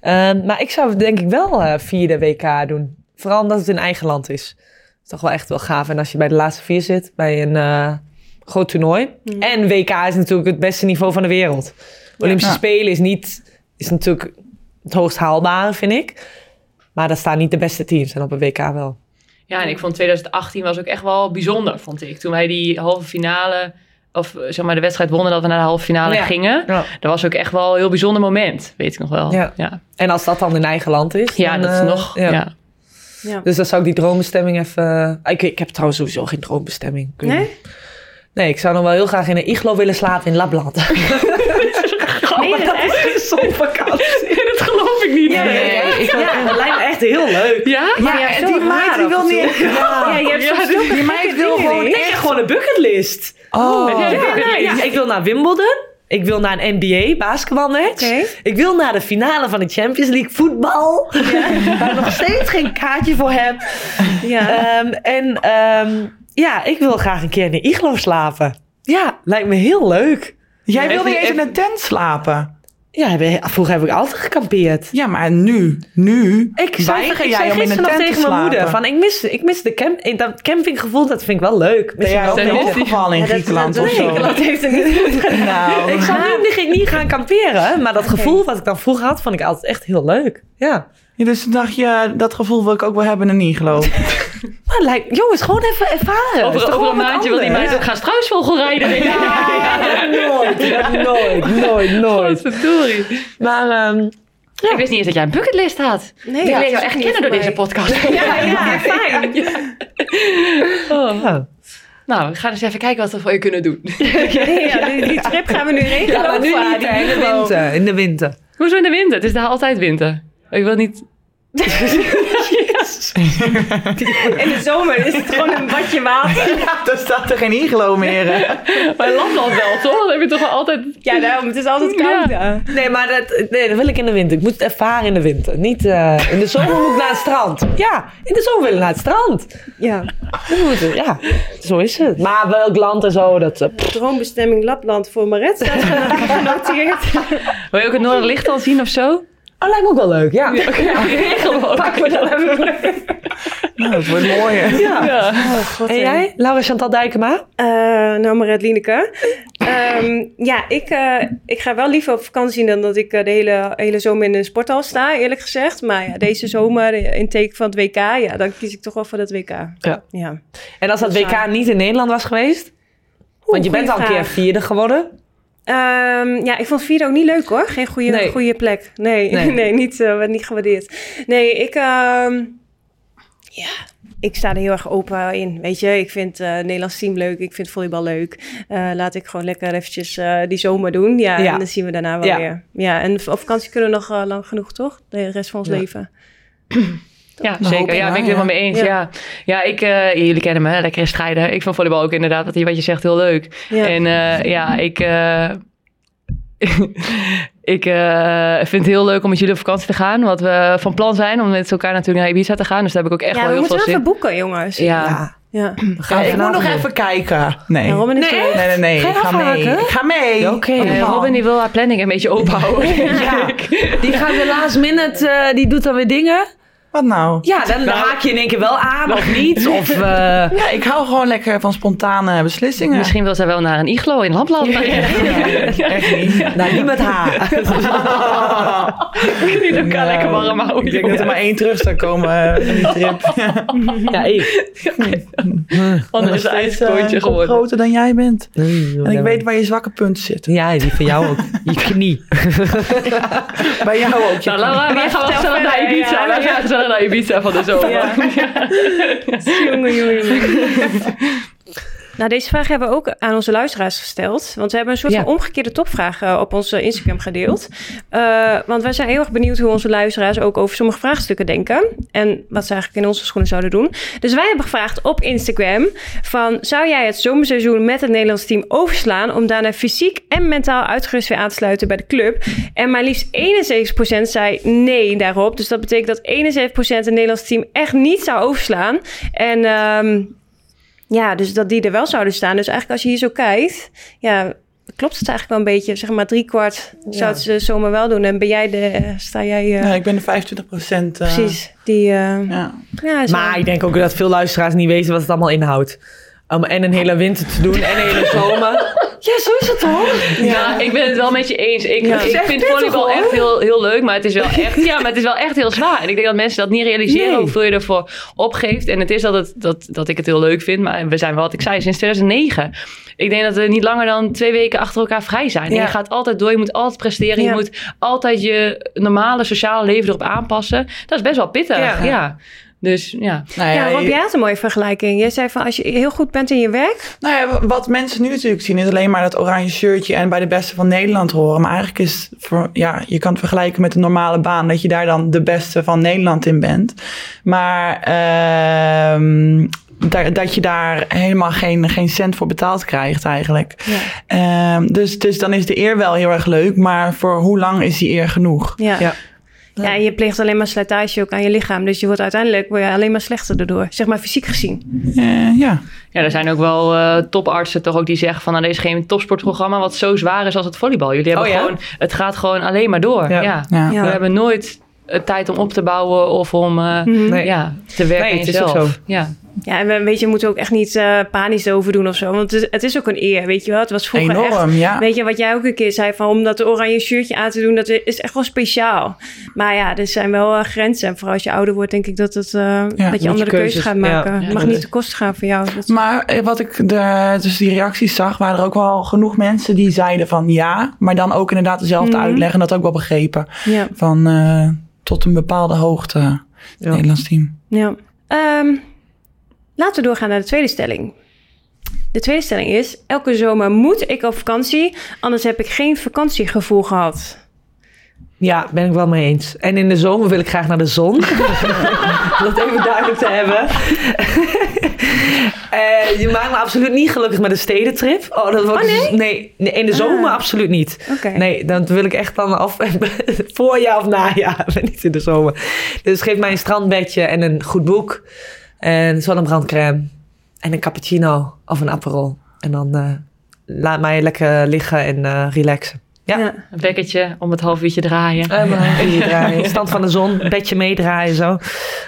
Ehm, maar ik zou denk ik wel eh vierde WK doen. Vooral omdat het in eigen land is. Dat is toch wel echt wel gaaf. En als je bij de laatste vier zit, bij een eh, groot toernooi. Mhm. En WK is natuurlijk het beste niveau van de wereld. Olympische Ja. Spelen is, niet, is natuurlijk het hoogst haalbare, vind ik. Maar daar staan niet de beste teams. En op een WK wel. Ja, en ik vond 2018 was ook echt wel bijzonder, vond ik. Toen wij die halve finale, of eh, zeg maar de wedstrijd wonnen, dat we naar de halve finale Ja. gingen. Ja. Dat was ook echt wel een heel bijzonder moment, weet ik nog wel. Ja. ja. En als dat dan in eigen land is. Ja, dan, dat is eh, nog. Ja. Ja. Dus dan zou ik die droombestemming even... Ik, ik heb trouwens sowieso geen droombestemming. Nee? Nee, ik zou nog wel heel graag in een iglo willen slapen in Lapland. Nee, dat is echt. Zo'n vakantie. Geloof ik niet. Ja, nee. nee, ik, ja, dat lijkt me echt heel leuk. Ja? Maar ja en die meid die wil niet... Ja, je hebt Ja, zo'n die- meid wil gewoon niet. Echt gewoon een bucketlist. Oh, Ja, Ja, nee, ja, ik wil naar Wimbledon. Ik wil naar een NBA basketbalmatch. Oké. Ik wil naar de finale van de Champions League voetbal. Waar ik nog steeds geen kaartje voor heb. Ja. Ehm, en ehm, ja, ik wil graag een keer in een iglo slapen. Ja, lijkt me heel leuk. Jij wil Even- niet eens in een tent slapen. Ja, vroeger heb ik altijd gekampeerd. Ja, maar nu, nu Ik zei, ik jij zei om in een gisteren nog te tegen mijn moeder: van, ik mis, ik mis de camp, eh, dat campinggevoel, dat vind ik wel leuk. Ben jij ook opgevallen in Ja, dat- Griekenland dat- of zo? Griekenland heeft het niet goed gedaan. Nou, Ik zou nu niet, niet gaan kamperen, maar dat gevoel wat ik dan vroeger had, vond ik altijd echt heel leuk. Ja. Ja, dus toen dacht je, dat gevoel wil ik ook wel hebben in een iglo. Maar lijkt, jongens, gewoon even ervaren. Is Over, een maandje wil die meid ook gaan struisvogel rijden. denk ik. nooit, nooit, nooit, nooit. Maar ehm, Ik wist niet eens dat jij een bucketlist had. Nee, ik ja, leer jou echt niet kennen door deze podcast. Ja, ja, fijn. Oh. ja. Nou, we gaan eens even kijken wat we voor je kunnen doen. Ja, die, die trip gaan we nu regelen. Ja, maar nu Of, niet, in de winter. In de winter. Hoezo in de winter? Het is daar altijd winter. Ik wil niet... In de zomer is het gewoon een badje water. Ja, dan staat er geen iglo meer. hè. Maar Lapland wel, toch? Dan heb je toch wel altijd... Ja, daarom. Het is altijd koud daar. Nee, maar dat, nee, dat wil ik in de winter. Ik moet het ervaren in de winter. Niet, eh, in de zomer moet ik naar het strand. Ja, in de zomer wil ik naar het strand. Ja. Moet het, ja, zo is het. Maar welk land en zo, dat... pff. Droombestemming Lapland voor Maret staat genoteerd. Wil je ook het Noorderlicht al zien of zo? Oh, lijkt me ook wel leuk, ja. Pakken we dan even. Nou, dat wordt mooier. Ja. En jij, Laura Chantal Dijkema? Eh, nou, Maret Lieneke. Ehm, ja, ik, eh, ik ga wel liever op vakantie dan dat ik eh, de hele, hele zomer in een sporthal sta, eerlijk gezegd. Maar ja, deze zomer, in teken van het WK, ja, dan kies ik toch wel voor dat WK. Ja. ja. En als dat WK niet in Nederland was geweest? Want je bent al een keer vierde geworden. Ehm, ja, ik vond vierde ook niet leuk hoor. Geen goede, Nee. goede plek. Nee, Nee. nee. niet, werd niet gewaardeerd. Nee, ik, ehm, ja, ik sta er heel erg open in. Weet je, ik vind het Nederlands team leuk. Ik vind volleybal leuk. Eh, laat ik gewoon lekker eventjes die zomer doen. Ja, Ja. en dan zien we daarna wel Ja. weer. Ja, en op vakantie kunnen we nog lang genoeg, toch? De rest van ons Ja. leven. Ja, zeker. Ja, ben ik het helemaal mee eens. Ja. Ja, ja. ik, eh, jullie kennen me, hè, lekkere strijder. Ik vind volleybal ook inderdaad, wat je, wat je zegt, heel leuk. Ja. En eh, ja, ik, eh, ik eh, vind het heel leuk om met jullie op vakantie te gaan. Wat we van plan zijn om met elkaar natuurlijk naar Ibiza te gaan. Dus daar heb ik ook echt ja, wel we heel moeten veel wel zin even boeken, jongens. Ja. Ja. we gaan Ja, ik moet nog doen. even kijken. Nee. Ja, Robin is Nee. Nee, nee, nee. Ga Ik ga mee. Ik ga mee. Ja, oké. Robin die wil haar planning een beetje ophouden. Ja. Die gaat weer last minute, eh, die doet dan weer dingen. Wat nou? Ja, dan Nou. haak je in één keer wel aan of niet. Of, eh, Ja, ik hou gewoon lekker van spontane beslissingen. Misschien wil zij wel naar een iglo in Lapland. Echt niet. nou, niet met haar. Die elkaar Nou, lekker warm houden. Ik denk dat er maar één terug zou komen eh, van die trip. Ja, ik. Anders is het eh, ijskootje een kop geworden. groter dan jij bent. En ik weet waar je zwakke punten zitten. Ja, die van jou ook. Je knie. Bij jou ook. je Nou, Laura, wij gaan wel naar Ibiza. Ja. Naar Ibiza van de zomer. Jongen, jongen, jongen. Nou, deze vraag hebben we ook aan onze luisteraars gesteld. Want we hebben een soort Ja. van omgekeerde topvraag eh, op onze Instagram gedeeld. Eh, want wij zijn heel erg benieuwd hoe onze luisteraars ook over sommige vraagstukken denken. En wat ze eigenlijk in onze schoenen zouden doen. Dus wij hebben gevraagd op Instagram van... zou jij het zomerseizoen met het Nederlands team overslaan... om daarna fysiek en mentaal uitgerust weer aan te sluiten bij de club? En maar liefst 71% zei nee daarop. Dus dat betekent dat 71% het Nederlands team echt niet zou overslaan. En... ehm, ja, dus dat die er wel zouden staan. Dus eigenlijk als je hier zo kijkt, ja, klopt het eigenlijk wel een beetje. Zeg maar driekwart zou het ze zomaar wel doen. En ben jij de, sta jij eh, Ja, ik ben de 25 procent. precies die... eh, Ja. ja, Maar wel- ik denk ook dat veel luisteraars niet weten wat het allemaal inhoudt. Om en een hele winter te doen en een hele zomer. Ja, zo is het toch? Ja, ik ben het wel met je eens. Ik, Ja. ik vind volleybal echt heel, heel leuk, maar het is wel echt, ja, maar het is wel echt heel zwaar. En ik denk dat mensen dat niet realiseren Nee. hoeveel je ervoor opgeeft. En het is dat, het, dat, dat ik het heel leuk vind, maar we zijn wel wat ik zei sinds 2009. Ik denk dat we niet langer dan twee weken achter elkaar vrij zijn. En je gaat altijd door, je moet altijd presteren, Ja. je moet altijd je normale sociale leven erop aanpassen. Dat is best wel pittig. Ja. Ja. Dus ja. Nou ja, Rob, je- jij had een mooie vergelijking. Jij zei van als je heel goed bent in je werk... Nou ja, wat mensen nu natuurlijk zien is alleen maar dat oranje shirtje en bij de beste van Nederland horen. Maar eigenlijk is voor, ja, je kan het vergelijken met een normale baan, dat je daar dan de beste van Nederland in bent. Maar ehm, dat, dat je daar helemaal geen, geen cent voor betaald krijgt eigenlijk. Ja. Ehm, dus, dus dan is de eer wel heel erg leuk, maar voor hoe lang is die eer genoeg? Ja. Ja. Ja. en je pleegt alleen maar slijtage ook aan je lichaam. Dus je wordt uiteindelijk word je alleen maar slechter erdoor. Zeg maar fysiek gezien. Eh, ja. Ja, er zijn ook wel eh, topartsen toch ook die zeggen van... nou, er is geen topsportprogramma wat zo zwaar is als het volleybal. Jullie hebben Oh ja? gewoon... Het gaat gewoon alleen maar door. Ja. Ja. Ja. Ja. We hebben nooit eh, tijd om op te bouwen of om. Nee. ja, te werken Nee, aan het is ook jezelf. zo. Ja. Ja, en we, weet je, we moeten ook echt niet eh, panisch over doen of zo. Want het is, het is ook een eer, weet je wel. Het was vroeger echt... Enorm, ja. Weet je, wat jij ook een keer zei, van om dat oranje shirtje aan te doen, dat is echt wel speciaal. Maar ja, er zijn wel eh, grenzen. En vooral als je ouder wordt, denk ik dat, het, eh, dat je andere keuzes keuzes- gaat maken. Ja, Het mag niet te kosten gaan voor jou. Dat- Maar eh, wat ik de, dus die reacties zag, waren er ook wel genoeg mensen die zeiden van ja, maar dan ook inderdaad dezelfde Mhm. uitleg en dat ook wel begrepen. ja, Van eh, tot een bepaalde hoogte, het Ja. Nederlands team. ja. Ehm, laten we doorgaan naar de tweede stelling. De tweede stelling is, elke zomer moet ik op vakantie, anders heb ik geen vakantiegevoel gehad. Ja, ben ik wel mee eens. En in de zomer wil ik graag naar de zon. Om dat even duidelijk te hebben. Eh, je maakt me absoluut niet gelukkig met een stedentrip. Oh, dat wordt Oh, nee? nee, nee, in de zomer Ah. absoluut niet. Nee, dat wil ik echt dan af. Voorjaar of najaar, niet in de zomer. Dus geef mij een strandbedje en een goed boek. En zonnebrandcrème. En een cappuccino of een aperol. En dan eh, laat mij lekker liggen en eh, relaxen. Ja. Ja. Een wekkertje om het half uurtje draaien. En mijn handje draaien. Stand van de zon, bedje meedraaien zo.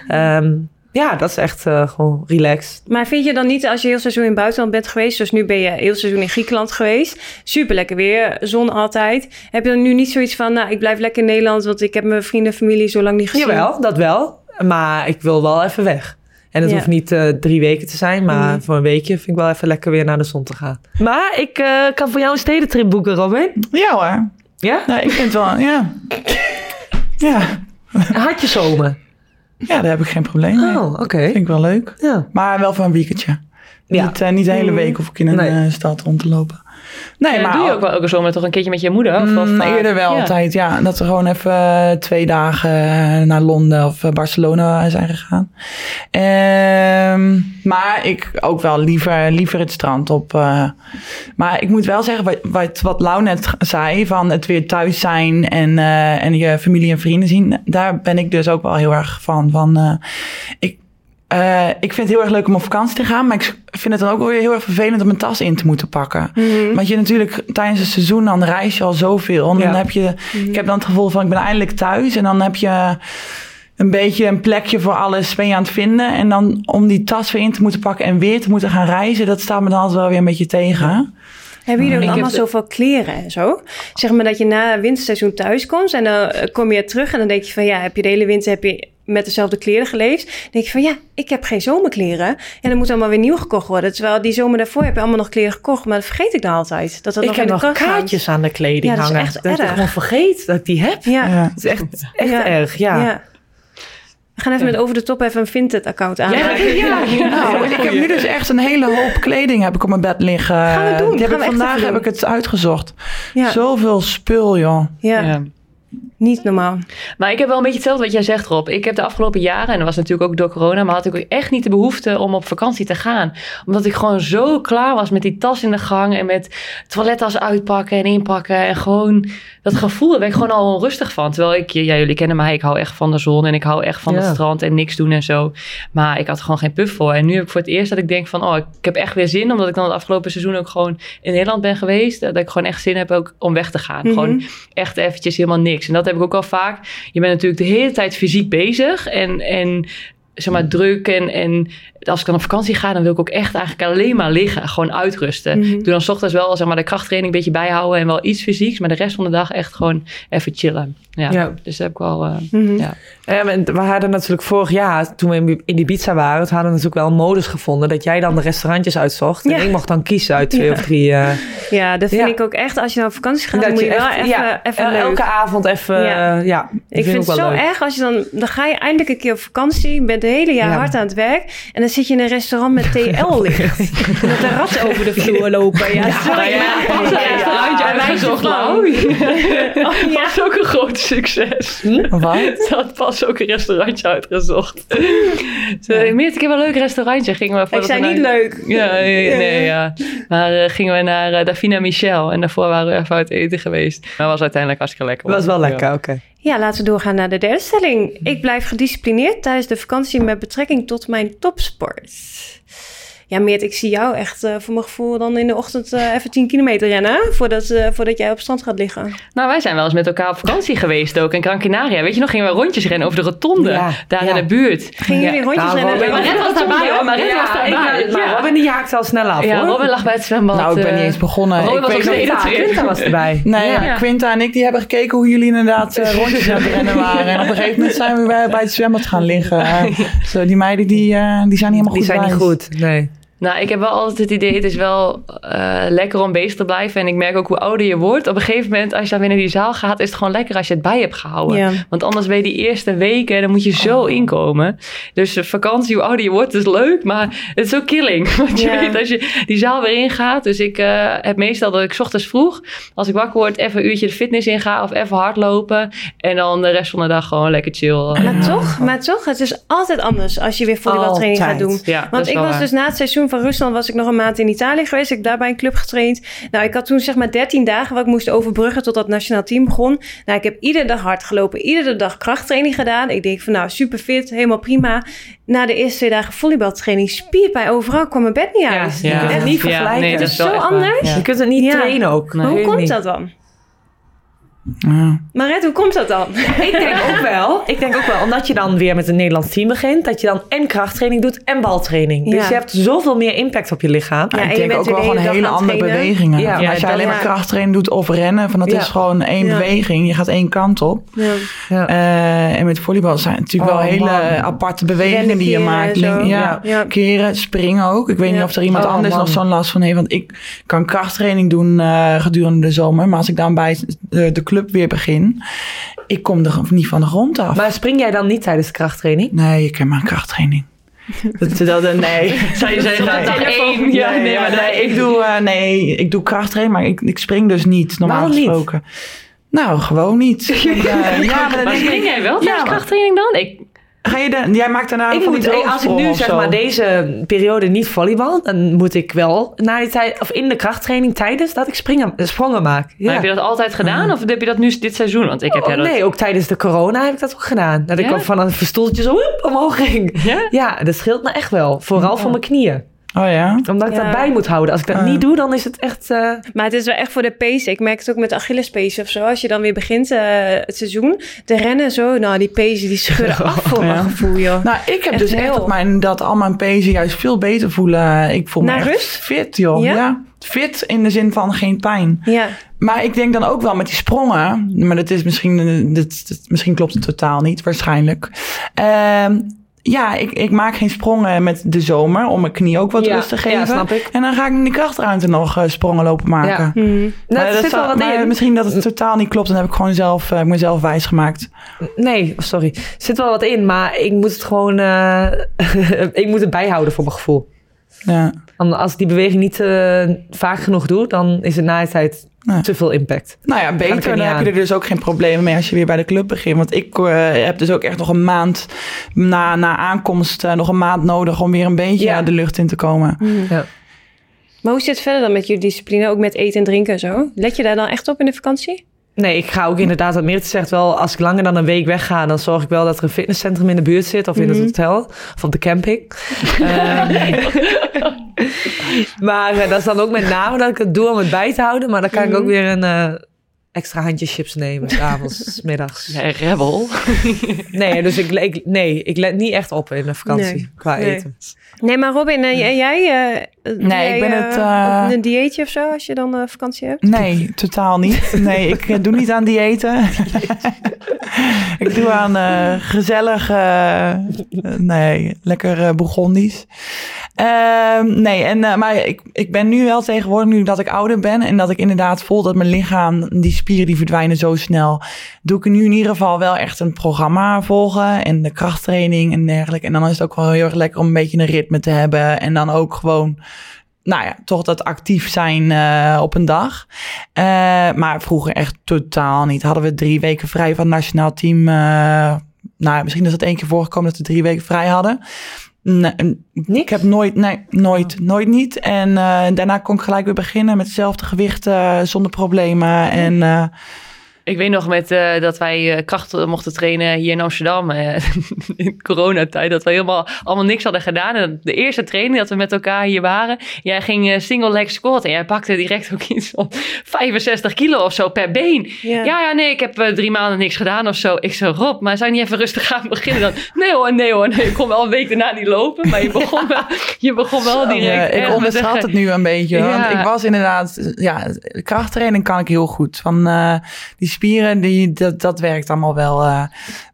Ehm, ja, dat is echt eh, gewoon relaxed. Maar vind je dan niet, als je heel seizoen in het buitenland bent geweest, dus nu ben je heel seizoen in Griekenland geweest, super lekker weer, zon altijd. Heb je dan nu niet zoiets van, nou, ik blijf lekker in Nederland, want ik heb mijn vrienden en familie zo lang niet gezien? Jawel, dat wel. Maar ik wil wel even weg. En het Ja. hoeft niet eh, drie weken te zijn, maar voor een weekje vind ik wel even lekker weer naar de zon te gaan. Maar ik eh, kan voor jou een stedentrip boeken, Robin. Ja hoor. Ja? Nou, ik vind wel, ja. Ja. Had je zomer? ja, daar heb ik geen probleem mee. Oh, oké. Vind ik wel leuk. Ja. Maar wel voor een weekendje. Ja. Niet, eh, niet de hele Mm. week of ik in een Nee. eh, stad rond te lopen. Nee, Ja, maar doe je ook wel elke zomer toch een keertje met je moeder? Of, of, Mm, eerder wel ja. altijd, ja. Dat we gewoon even eh, twee dagen eh, naar Londen of eh, Barcelona zijn gegaan. Ehm, maar ik ook wel liever, liever het strand op. maar ik moet wel zeggen, wat, wat, wat Lau net zei, van het weer thuis zijn en, en je familie en vrienden zien. Daar ben ik dus ook wel heel erg van. van ik, eh, ik vind het heel erg leuk om op vakantie te gaan, maar ik vind het dan ook wel weer heel erg vervelend om mijn tas in te moeten pakken. Mhm. Want je natuurlijk tijdens het seizoen, dan reis je al zoveel. En dan Ja. heb je, ik heb dan het gevoel van ik ben eindelijk thuis. En dan heb je, een beetje een plekje voor alles ben je aan het vinden. En dan om die tas weer in te moeten pakken en weer te moeten gaan reizen, dat staat me dan altijd wel weer een beetje tegen. Hebben jullie heb allemaal zoveel kleren en zo? Zeg maar dat je na het winterseizoen thuis komt en dan eh, kom je terug en dan denk je van ja, heb je de hele winter heb je met dezelfde kleren geleefd? Dan denk je van ja, ik heb geen zomerkleren. En dan moet allemaal weer nieuw gekocht worden. Terwijl die zomer daarvoor heb je allemaal nog kleren gekocht, maar dat vergeet ik dan altijd. Dat dat Ik nog heb in de nog hangt. kaartjes aan de kleding Ja, dat is hangen. echt dat ik gewoon vergeet dat ik die heb. Ja, Ja. Het is echt, echt Ja. erg, ja. ja. We gaan even met over de top even een Vinted-account aan. Ja, ja. Nou, ik heb nu dus echt een hele hoop kleding heb ik op mijn bed liggen. Gaan we doen. Die heb Gaan ik we echt vandaag heb ik het uitgezocht. Ja. Zoveel spul, joh. Ja, Ja. Niet normaal. Maar ik heb wel een beetje hetzelfde wat jij zegt, Rob. Ik heb de afgelopen jaren, en dat was natuurlijk ook door corona, maar had ik ook echt niet de behoefte om op vakantie te gaan. Omdat ik gewoon zo klaar was met die tas in de gang en met toilettas uitpakken en inpakken. En gewoon dat gevoel, daar ben ik gewoon al onrustig van. Terwijl ik, ja, jullie kennen mij, ik hou echt van de zon en ik hou echt van Ja. het strand en niks doen en zo. Maar ik had er gewoon geen puff voor. En nu heb ik voor het eerst dat ik denk van, oh, ik heb echt weer zin, omdat ik dan het afgelopen seizoen ook gewoon in Nederland ben geweest. Dat ik gewoon echt zin heb ook om weg te gaan. Mhm. Gewoon echt eventjes helemaal niks. En dat heb ik ook al vaak. Je bent natuurlijk de hele tijd fysiek bezig en, en zeg maar druk. En, en als ik dan op vakantie ga, dan wil ik ook echt eigenlijk alleen maar liggen. Gewoon uitrusten. Mhm. Ik doe dan 's ochtends wel zeg maar, de krachttraining een beetje bijhouden en wel iets fysieks. Maar de rest van de dag echt gewoon even chillen. Ja, Ja. dus dat heb ik wel... eh, Mhm. Ja. Ja, maar we hadden natuurlijk vorig jaar, toen we in, Ibiza waren, we hadden natuurlijk wel een modus gevonden dat jij dan de restaurantjes uitzocht. Ja. En ik mocht dan kiezen uit twee Ja. of drie. eh, Ja, dat vind Ja. ik ook echt. Als je nou op vakantie gaat, dan dat moet je wel echt- even, ja, even leuk. elke avond even, Ja. Ik vind het zo leuk. erg als je dan, dan ga je eindelijk een keer op vakantie, je bent het hele jaar Ja. hard aan het werk en dan zit je in een restaurant met TL-licht. met een rat over de vloer lopen. Ja, sorry. Ja, Ja, ja, wijze uitgezocht, van. Lau. Oh, ja. was ook een groot succes. Wat? Ze had pas ook een restaurantje uitgezocht. Ze, Meert, ik heb een leuk restaurantje. Gingen we Ik voordat zei niet leuk. Ja, ja, nee, ja. Maar eh, gingen we naar eh, Davina Michel. En daarvoor waren we even uit eten geweest. Maar was uiteindelijk hartstikke lekker. Dat was wel Ja. lekker, oké. Ja, laten we doorgaan naar de derde stelling. Ik blijf gedisciplineerd tijdens de vakantie met betrekking tot mijn topsport. Ja, Meert, ik zie jou echt eh, voor mijn gevoel dan in de ochtend eh, even 10 kilometer rennen. Voordat, eh, voordat jij op het strand gaat liggen. Nou, wij zijn wel eens met elkaar op vakantie geweest ook in Gran Canaria. Weet je nog, gingen we rondjes rennen over de rotonde. Ja, daar ja. in de buurt. Gingen jullie rondjes Nou, rennen? Robin- Maar Red was daarbij hoor, maar Red was daarbij. Ja. Robin die haakt al snel af, Ja, hoor. Robin lag bij het zwembad. Nou, ik ben niet eens begonnen. Robin ik was weet nog- Quinta was erbij. Nee, Ja. ja. Quinta en ik die hebben gekeken hoe jullie inderdaad eh, rondjes aan het rennen waren. En op een gegeven moment zijn we bij, bij het zwembad gaan liggen. Zo, die meiden die, eh, die zijn niet helemaal Die goed zijn niet goed, nee. Nou, ik heb wel altijd het idee, het is wel eh, lekker om bezig te blijven. En ik merk ook hoe ouder je wordt. Op een gegeven moment, als je dan weer naar die zaal gaat, is het gewoon lekker als je het bij hebt gehouden. Ja. Want anders ben je die eerste weken, dan moet je zo inkomen. Dus vakantie, hoe ouder je wordt, is leuk. Maar het is ook killing. Want je weet, als je die zaal weer ingaat. Dus ik eh, heb meestal dat ik 's ochtends vroeg, als ik wakker word, even een uurtje de fitness inga. Of even hardlopen. En dan de rest van de dag gewoon lekker chill. Maar toch, maar toch, het is altijd anders als je weer volleybaltraining gaat doen. Want ik was waar. dus na het seizoen van Rusland was ik nog een maand in Italië geweest. Ik heb daar bij een club getraind. Nou, ik had toen zeg maar 13 dagen wat ik moest overbruggen tot dat nationaal team begon. Nou, ik heb iedere dag hard gelopen, iedere dag krachttraining gedaan. Ik denk van nou, super fit, helemaal prima. Na de eerste twee dagen volleybaltraining, spierpijn overal, kwam mijn bed niet Ja, uit. je kunt het niet vergelijken. nee, Het dat is zo anders. Ja. Je kunt het niet Ja. trainen ook. Nee. Hoe komt niet. dat dan? Ja. Maret, hoe komt dat dan? Ik denk ook wel. Ik denk ook wel, omdat je dan weer met een Nederlands team begint, dat je dan en krachttraining doet en baltraining. Dus Ja. je hebt zoveel meer impact op je lichaam. Ja, en ik je denk bent ook wel gewoon hele hele andere trainen. bewegingen. Ja, Maar ja, als je alleen maar ja. krachttraining doet of rennen, van dat Ja. is gewoon één Ja. beweging. Je gaat één kant op. Ja. Ja. Eh, en met volleybal zijn het natuurlijk Oh, wel hele man. aparte bewegingen Rennen, die je keren maakt. Ja, Ja. keren, springen ook. Ik weet Ja. niet of er iemand Oh, anders man. nog zo'n last van heeft. Want ik kan krachttraining doen eh, gedurende de zomer. Maar als ik dan bij de, de club weer begin, ik kom er niet van de grond af. Maar spring jij dan niet tijdens de krachttraining? Nee, ik heb maar krachttraining. dat, dat, nee. Zou je zeggen, Nee. dag één. Ja, nee, nee, maar nee, ik doe, eh, nee, ik doe krachttraining, maar ik, ik spring dus niet, normaal Waarom niet? gesproken. Nou, gewoon niet. Ja, maar spring jij wel Ja, tijdens maar- krachttraining dan? Ik, ga je de, jij maakt daarna Ik moet, die als ik nu zeg maar deze periode niet volleybal, dan moet ik wel na die tijd, of in de krachttraining tijdens dat ik springen, sprongen maak. Ja. Maar heb je dat altijd gedaan of heb je dat nu dit seizoen? Want ik heb Oh, ja dat... nee, ook tijdens de corona heb ik dat ook gedaan. Dat ik Ja? ook van een stoeltje zo woep, omhoog ging. Ja? Ja, dat scheelt me echt wel. Vooral voor mijn knieën. Oh ja? Omdat ik Ja. dat bij moet houden. Als ik dat Ah. niet doe, dan is het echt... eh, Maar het is wel echt voor de pace. Ik merk het ook met Achillespees of zo. Als je dan weer begint eh, het seizoen. De rennen zo, nou die pezen die schudden af voor Ja. mijn gevoel, joh. Nou, ik heb Echt dus echt dat, mijn, dat al mijn pezen juist veel beter voelen. Ik voel me echt rust? fit, joh. Ja? Ja? Fit in de zin van geen pijn. Ja, Maar ik denk dan ook wel met die sprongen. Maar dat is misschien, eh, dat, dat- misschien klopt het totaal niet, waarschijnlijk. Ehm, ja, ik, ik maak geen sprongen met de zomer om mijn knie ook wat Ja, rust te ja, geven. snap ik. En dan ga ik in de krachtruimte nog eh, sprongen lopen maken. Ja. Hm. nou, Maar dat zit wel wat maar in. misschien dat het totaal niet klopt. Dan heb ik gewoon zelf, eh, mezelf wijs gemaakt. Nee, sorry. Er zit wel wat in, maar ik moet het gewoon... eh, ik moet het bijhouden voor mijn gevoel. Ja. Want als ik die beweging niet eh, vaak genoeg doe, dan is het na tijd Ja. te veel impact. Nou ja, beter. er Dan heb je er dus ook geen problemen mee als je weer bij de club begint. Want ik eh, heb dus ook echt nog een maand na, na aankomst eh, nog een maand nodig om weer een beetje Ja. de lucht in te komen. Hm. Ja. Maar hoe zit het verder dan met jullie discipline? Ook met eten en drinken en zo? Let je daar dan echt op in de vakantie? Nee, ik ga ook inderdaad, wat Meerte zegt wel, als ik langer dan een week wegga, dan zorg ik wel dat er een fitnesscentrum in de buurt zit of in het Mhm. hotel of op de camping. Ehm, maar eh, dat is dan ook met name dat ik het doe om het bij te houden, maar dan kan ik ook Mhm. weer een eh, extra handje chips nemen, 's avonds, 's middags. Ja, rebel. Nee, dus ik, ik, nee, ik let niet echt op in de vakantie Nee. qua Nee. eten. Nee, maar Robin, en jij? jij eh, doe Nee, ik ben eh, het, eh, een dieetje of zo als je dan eh, vakantie hebt? Nee, totaal niet. Nee, ik eh, doe niet aan diëten. ik doe aan eh, gezellig, eh, eh, nee, lekker eh Bourgondisch. Ehm, nee, en, eh, maar ik, ik ben nu wel tegenwoordig, nu dat ik ouder ben... en dat ik inderdaad voel dat mijn lichaam, die spieren die verdwijnen zo snel... doe ik nu in ieder geval wel echt een programma volgen... en de krachttraining en dergelijke. En dan is het ook wel heel erg lekker om een beetje een ritme te hebben... en dan ook gewoon nou ja, toch dat actief zijn eh, op een dag. Eh, maar vroeger echt totaal niet. Hadden we drie weken vrij van het nationaal team. eh, nou, misschien is het één keer voorgekomen dat we drie weken vrij hadden. Nee, ik heb nooit, nee, nooit, nooit niet. En daarna kon ik gelijk weer beginnen met hetzelfde gewicht, zonder problemen. En Ik weet nog met, eh, dat wij eh, kracht mochten trainen hier in Amsterdam. eh, in coronatijd. Dat we helemaal allemaal niks hadden gedaan. En de eerste training dat we met elkaar hier waren. Jij ging single leg squat. En jij pakte direct ook iets van 65 kilo of zo per been. Ja, ja, nee, ik heb drie maanden niks gedaan of zo. Ik zo, Rob, maar zou je niet even rustig gaan beginnen dan? Nee hoor, nee hoor, nee. Ik kon wel een week daarna niet lopen. Maar je begon wel, je begon wel direct. Ik onderschat het nu een beetje. Ja. Want ik was inderdaad, ja, krachttraining kan ik heel goed. Van die spieren, die, dat, dat werkt allemaal wel. eh.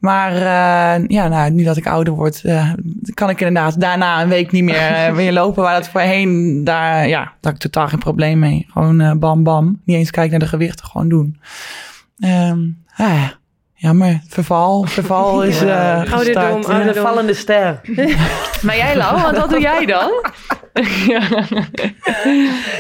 maar eh, ja, nou, nu dat ik ouder word, eh, kan ik inderdaad daarna een week niet meer weer lopen. Waar dat voorheen, daar, ja, daar had ik totaal geen probleem mee. Gewoon bam, bam. Niet eens kijken naar de gewichten, gewoon doen. Ehm ah, jammer, verval. Verval is eh. Ouderdom. Een vallende ster. Maar jij, Lau, want wat doe jij dan?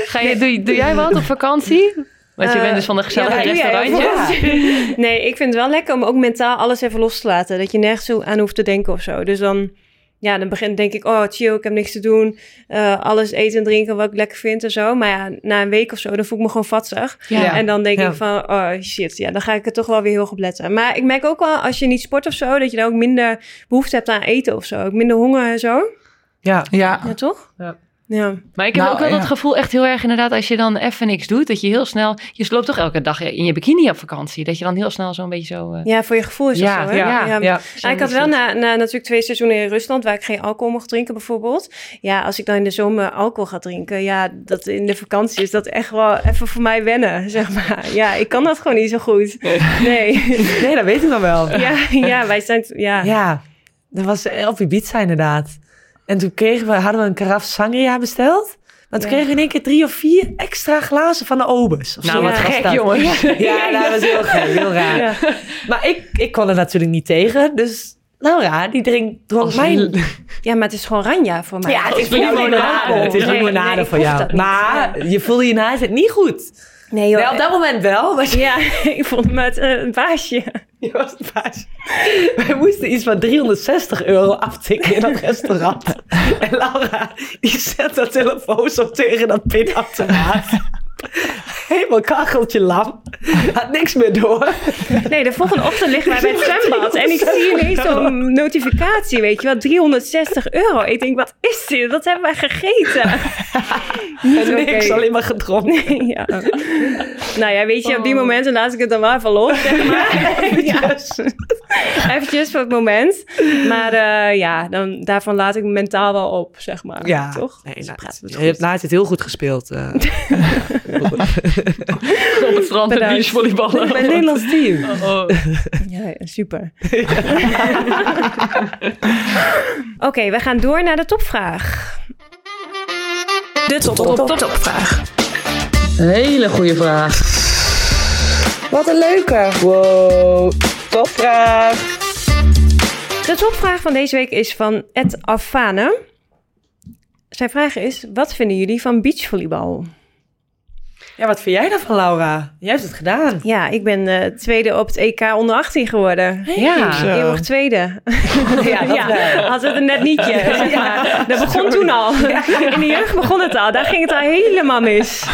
Ga je, doe, doe jij wat op vakantie? Want je Eh, bent dus van de gezellige ja, doe jij restaurantjes. Nee, ik vind het wel lekker om ook mentaal alles even los te laten. Dat je nergens aan hoeft te denken of zo. Dus dan, ja, dan begin, denk ik, oh chill, ik heb niks te doen. Eh, alles eten en drinken wat ik lekker vind en zo. Maar ja, na een week of zo, dan voel ik me gewoon vatsig. Ja. En dan denk Ja. ik van, oh shit, ja, dan ga ik er toch wel weer heel goed letten. Maar ik merk ook wel, als je niet sport of zo, dat je dan ook minder behoefte hebt aan eten of zo. Ook minder honger en zo. Ja. Ja, Ja, toch? Ja. Ja. Maar ik heb Nou, ook wel ja. dat gevoel echt heel erg inderdaad als je dan even niks doet. Dat je heel snel, je loopt toch elke dag in je bikini op vakantie. Dat je dan heel snel zo'n beetje zo... eh, ja, voor je gevoel is Ja, dat zo, hè? ja, ja. Ja, ik had wel na, na natuurlijk twee seizoenen in Rusland, waar ik geen alcohol mocht drinken bijvoorbeeld. Ja, als ik dan in de zomer alcohol ga drinken, ja, dat in de vakantie is dat echt wel even voor mij wennen, zeg maar. Ja, ik kan dat gewoon niet zo goed. Nee. Nee, dat weet ik nog wel. Ja, ja wij zijn, ja. Ja, dat was op Ibiza inderdaad. En toen kregen we, hadden we een karaf sangria besteld. Maar toen Ja. kregen we in één keer drie of vier extra glazen van de obers. Nou, wat gek, dat. jongens. Ja, dat was heel gek, heel raar. Maar ik, ik kon er natuurlijk niet tegen. Dus Laura, die drink, dronk Als mijn... Ja, maar het is gewoon ranja voor mij. Ja, het is limonade. Het is limonade nee, voor jou. niet. Maar je voelde je na het niet goed. Nee, joh. Nee, op dat moment wel. Maar Ja, ik vond me het eh, een baasje. je was. Wij moesten iets van 360 euro aftikken in dat restaurant. En Laura, die zet dat telefoon zo tegen dat pinautomaat. helemaal kacheltje lam. Had niks meer door. Nee, de volgende ochtend liggen wij bij het zwembad. En ik zie ineens zo'n notificatie, weet je wel. 360 euro. Ik denk, wat is dit? Wat hebben wij gegeten? Niet En niks, alleen maar gedronken. ja. Nou ja, weet je, op die momenten laat ik het dan wel even los, zeg maar. ja. Eventjes voor het moment. Maar eh, ja, dan, daarvan laat ik mentaal wel op, zeg maar. Ja, toch? Nee, Dus nou, je het hebt laatst het heel goed gespeeld. eh. Op het strand Bedankt. beachvolleyballen. Bij het Nederlands team. Oh. Ja, ja, super. Oké, we gaan door naar de topvraag. De top, top, top, topvraag. Hele goede vraag. Wat een leuke. Wow, topvraag. De topvraag van deze week is van Ed Afane. Zijn vraag is, wat vinden jullie van beachvolleybal? Ja, wat vind jij daarvan, Laura? Jij hebt het gedaan. Ja, ik ben eh, tweede op het EK onder 18 geworden. Ja. Zo. Eeuwig tweede. Ja, dat wel. had het een net nietje. maar. Dat begon toen al. In de jeugd begon het al. Daar ging het al helemaal mis.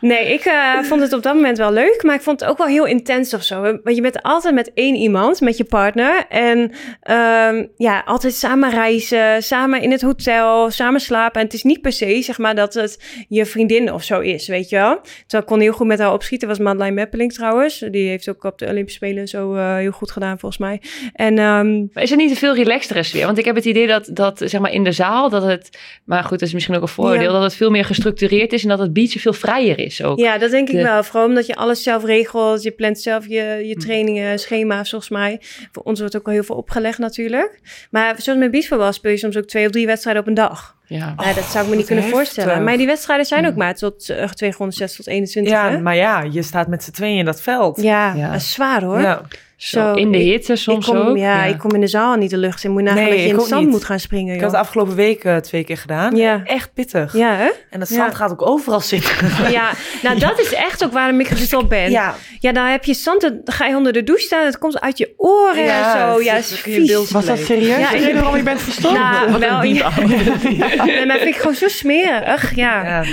Nee, ik eh, vond het op dat moment wel leuk, maar ik vond het ook wel heel intens of zo. Want je bent altijd met één iemand, met je partner. En ehm, ja, altijd samen reizen, samen in het hotel, samen slapen. En het is niet per se, zeg maar, dat het je vriendin of zo is, weet je wel. Terwijl ik kon heel goed met haar opschieten, was Madeleine Meppeling trouwens. Die heeft ook op de Olympische Spelen zo eh, heel goed gedaan, volgens mij. En ehm, is het niet een veel relaxtere sfeer? Want ik heb het idee dat, dat zeg maar in de zaal, dat het, maar goed, dat is misschien ook een voordeel, Ja. dat het veel meer gestructureerd is en dat het beach veel vrijer is ook. Ja, dat denk ik De- wel. Vooral omdat je alles zelf regelt. Je plant zelf je, je trainingen, schema's volgens mij. Voor ons wordt ook al heel veel opgelegd natuurlijk. Maar zoals met beachvoetbal speel je soms ook twee of drie wedstrijden op een dag. Ja. nou, dat zou ik me niet kunnen heftig. voorstellen. Maar die wedstrijden zijn ook maar tot uh, 206 tot 21. Ja, hè? maar ja, je staat met z'n tweeën in dat veld. ja, Ja. dat is zwaar hoor. Ja. Zo, in de ik- hitte soms ik kom, ook. Ja, ik kom in de zaal niet de lucht in. Moet je nagaan Nee, dat je ik in het zand niet. moet gaan springen. Ik had joh. het afgelopen week eh, twee keer gedaan. Ja. Echt pittig. Ja, hè? En dat Ja. zand gaat ook overal zitten. Ja, nou dat is echt ook waarom ik gestopt ben. Ja, Ja, dan heb je zand, dan ga je onder de douche staan, het komt uit je oren Ja, en zo. Ja, is vies. Was dat serieus? Ja, ik- ik weet waarom je bent gestopt. Nou, wel, ja. Nee, maar vind ik gewoon zo smerig. Ja. ja.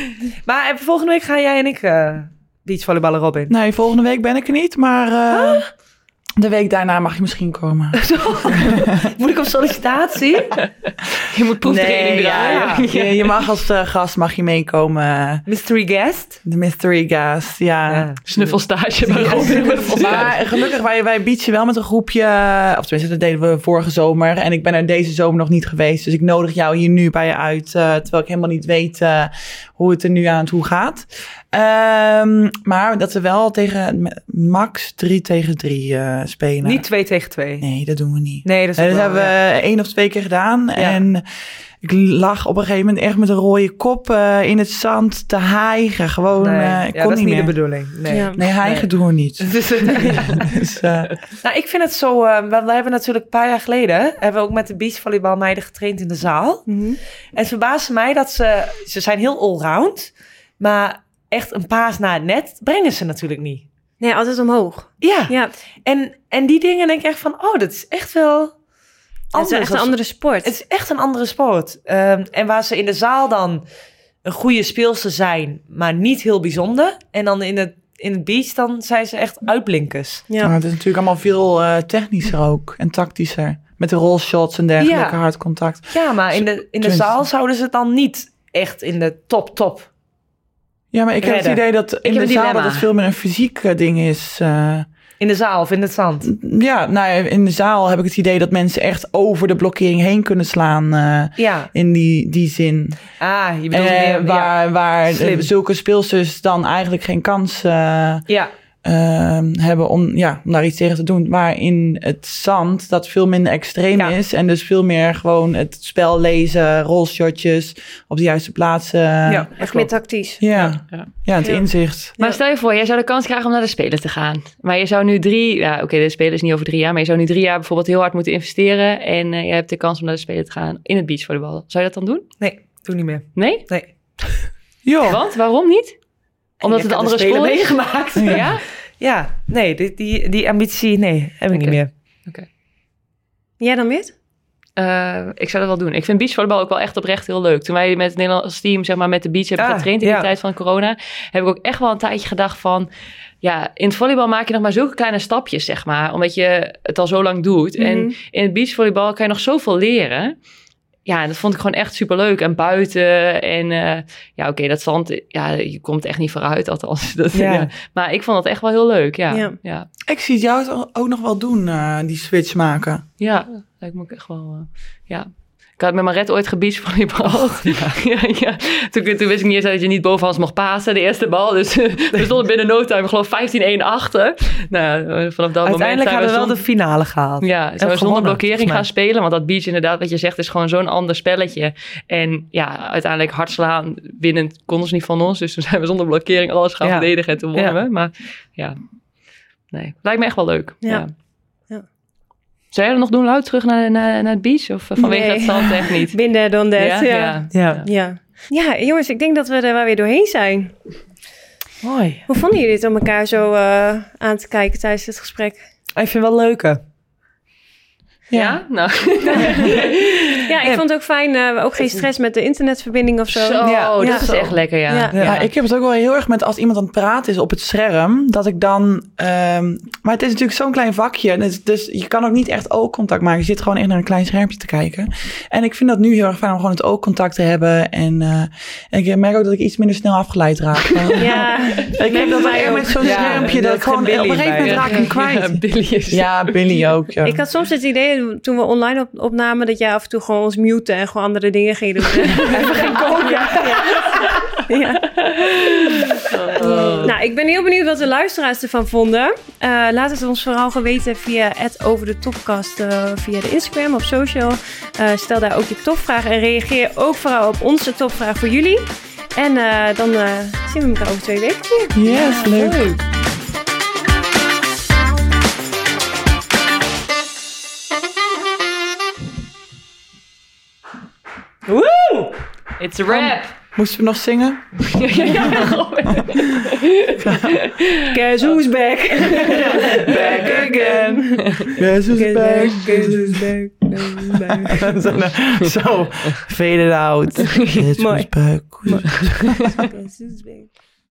Maar eh, volgende week gaan jij en ik eh beachvolleyballen, Robin. Nee, volgende week ben ik er niet, maar eh, de week daarna mag je misschien komen. Moet ik op sollicitatie? Je moet proeftraining Nee, ja, draaien. ja. Je, je mag als eh, gast mag je meekomen. Mystery guest? De mystery guest, ja. Snuffelstage bij Robin. Maar gelukkig, wij, wij beachen wel met een groepje. Of tenminste, dat deden we vorige zomer. En ik ben er deze zomer nog niet geweest. Dus ik nodig jou hier nu bij je uit. eh, terwijl ik helemaal niet weet eh, hoe het er nu aan toe gaat. Ehm, maar dat we wel tegen max 3 tegen 3 eh, spelen. Niet twee tegen twee. Nee, dat doen we niet. Nee, dat is ook dat wel, hebben ja. we één of twee keer gedaan. En ik lag op een gegeven moment echt met een rode kop eh, in het zand te hijgen. Gewoon, Nee, eh, ik ja, kon dat is niet niet de meer. bedoeling. Nee. Ja. Nee, hijgen doen we niet. Dus, Dus, eh, nou, ik vind het zo... eh, we, we hebben natuurlijk een paar jaar geleden... hebben we ook met de beachvolleybalmeiden getraind in de zaal. Mhm. En het verbaasde mij dat ze... Ze zijn heel allround. Maar echt een paas naar het net brengen ze natuurlijk niet. Nee, altijd omhoog. Ja. Ja, En, en die dingen denk ik echt van... Oh, dat is echt wel... het is anders echt een andere sport. Het is echt een andere sport. Ehm, en waar ze in de zaal dan een goede speelster zijn, maar niet heel bijzonder. En dan in het, in het beach, dan zijn ze echt uitblinkers. ja. Maar het is natuurlijk allemaal veel eh, technischer ook en tactischer. Met de rollshots en dergelijke, Ja. hard contact. Ja, maar in de, in de zaal zouden ze het dan niet echt in de top, top. Ja, maar ik heb het idee dat in de zaal dat het veel meer een fysiek eh, ding is. eh. In de zaal of in het zand. ja, nou, in de zaal heb ik het idee dat mensen echt over de blokkering heen kunnen slaan. eh, Ja. in die, die zin. Ah, je bedoelt waar waar Slim. zulke speelsters dan eigenlijk geen kans ja. Ehm, hebben om, ja, om daar iets tegen te doen. Waar in het zand dat veel minder extreem Ja. is. En dus veel meer gewoon het spel lezen, rolshotjes op de juiste plaatsen. ja, Echt meer tactisch. ja. Ja. het Ja. inzicht. Maar stel je voor, jij zou de kans krijgen om naar de Spelen te gaan. Maar je zou nu drie, ja oké, de Spelen is niet over drie jaar, maar je zou nu drie jaar bijvoorbeeld heel hard moeten investeren. En eh, je hebt de kans om naar de Spelen te gaan in het beachvolleybal. Zou je dat dan doen? Nee, doe niet meer. Nee? Nee. Ja, Want? Waarom niet? Omdat het andere is? meegemaakt. Ja? Ja, nee, die, die, die ambitie, nee, heb ik Oké. niet meer. Jij dan, Wit? Eh, ik zou dat wel doen. Ik vind beachvolleybal ook wel echt oprecht heel leuk. Toen wij met het Nederlands team zeg maar, met de beach hebben Ah, getraind in ja. de tijd van corona, heb ik ook echt wel een tijdje gedacht van, ja, in het volleybal maak je nog maar zulke kleine stapjes, zeg maar, omdat je het al zo lang doet. Mhm. En in het beachvolleybal kan je nog zoveel leren. Ja, en dat vond ik gewoon echt superleuk. En buiten en eh, ja, oké, dat zand, ja, je komt echt niet vooruit, althans. Dat, Ja. ja. Maar ik vond dat echt wel heel leuk, ja. Ja. Ja, ja. Ik zie het jou het ook nog wel doen, eh, die switch maken. lijkt me ook echt wel, eh, ja. Ik had met Maret ooit gebeachvolleybal. ja. ja, Toen, toen wist ik niet eens dat je niet bovenhands mocht pasen, de eerste bal. Dus we stonden binnen no time, geloof ik, 15-1 achter. Nou, ja, vanaf dat moment Uiteindelijk zijn hadden we wel de finale gehaald. Ja, zijn we zonder blokkering gaan spelen. Want dat beach inderdaad, wat je zegt, is gewoon zo'n ander spelletje. En ja, uiteindelijk hard slaan, winnen konden ze niet van ons. Dus toen zijn we zonder blokkering alles gaan Ja. verdedigen en toen wonnen Ja. we. Maar ja, nee, lijkt me echt wel leuk. Ja. Ja. Ja. Zou jij dat nog doen, Lout, terug naar, naar, naar het beach? Of eh, vanwege Nee. het zand echt niet? Binnen dan dat, ja. Ja. ja. Ja. ja. Ja, jongens, ik denk dat we er wel weer doorheen zijn. Mooi. Hoe vonden jullie het om elkaar zo eh, aan te kijken tijdens dit gesprek? Ik vind het wel leuke. Ja? Nou. Ja, ik vond het ook fijn. eh, ook geen stress met de internetverbinding of zo. Zo, Ja. dat Ja. is echt lekker, ja. Ja. Ja. Ja. ik heb het ook wel heel erg met als iemand aan het praten is op het scherm, dat ik dan. ehm, maar het is natuurlijk zo'n klein vakje, dus, dus je kan ook niet echt oogcontact maken. Je zit gewoon echt naar een klein schermpje te kijken. En ik vind dat nu heel erg fijn om gewoon het oogcontact te hebben. En, eh, en ik merk ook dat ik iets minder snel afgeleid raak. Ja, ik heb dat ook. met zo'n Ja, schermpje dat dat ik gewoon op een gegeven moment raak ik hem kwijt. Ja, Billy is... Ja, Billy ook. Ja. Ik had soms het idee, toen we online op, opnamen, dat jij af en toe gewoon ons mute en gewoon andere dingen ging doen. Even geen koken. Ja, ja. Ja. Nou, ik ben heel benieuwd wat de luisteraars ervan vonden. Eh, laat het ons vooral geweten via het over de topcast eh, via de Instagram op social. Eh, stel daar ook je topvraag en reageer ook vooral op onze topvraag voor jullie. En eh, dan eh, zien we elkaar over twee weken weer. Yes, leuk. Woe! It's a wrap. Moesten we nog zingen? Guess who's back? Back again. Guess who's back? Guess who's back? Zo, nou, Zo, fade it out. Guess who's back? Guess who's back?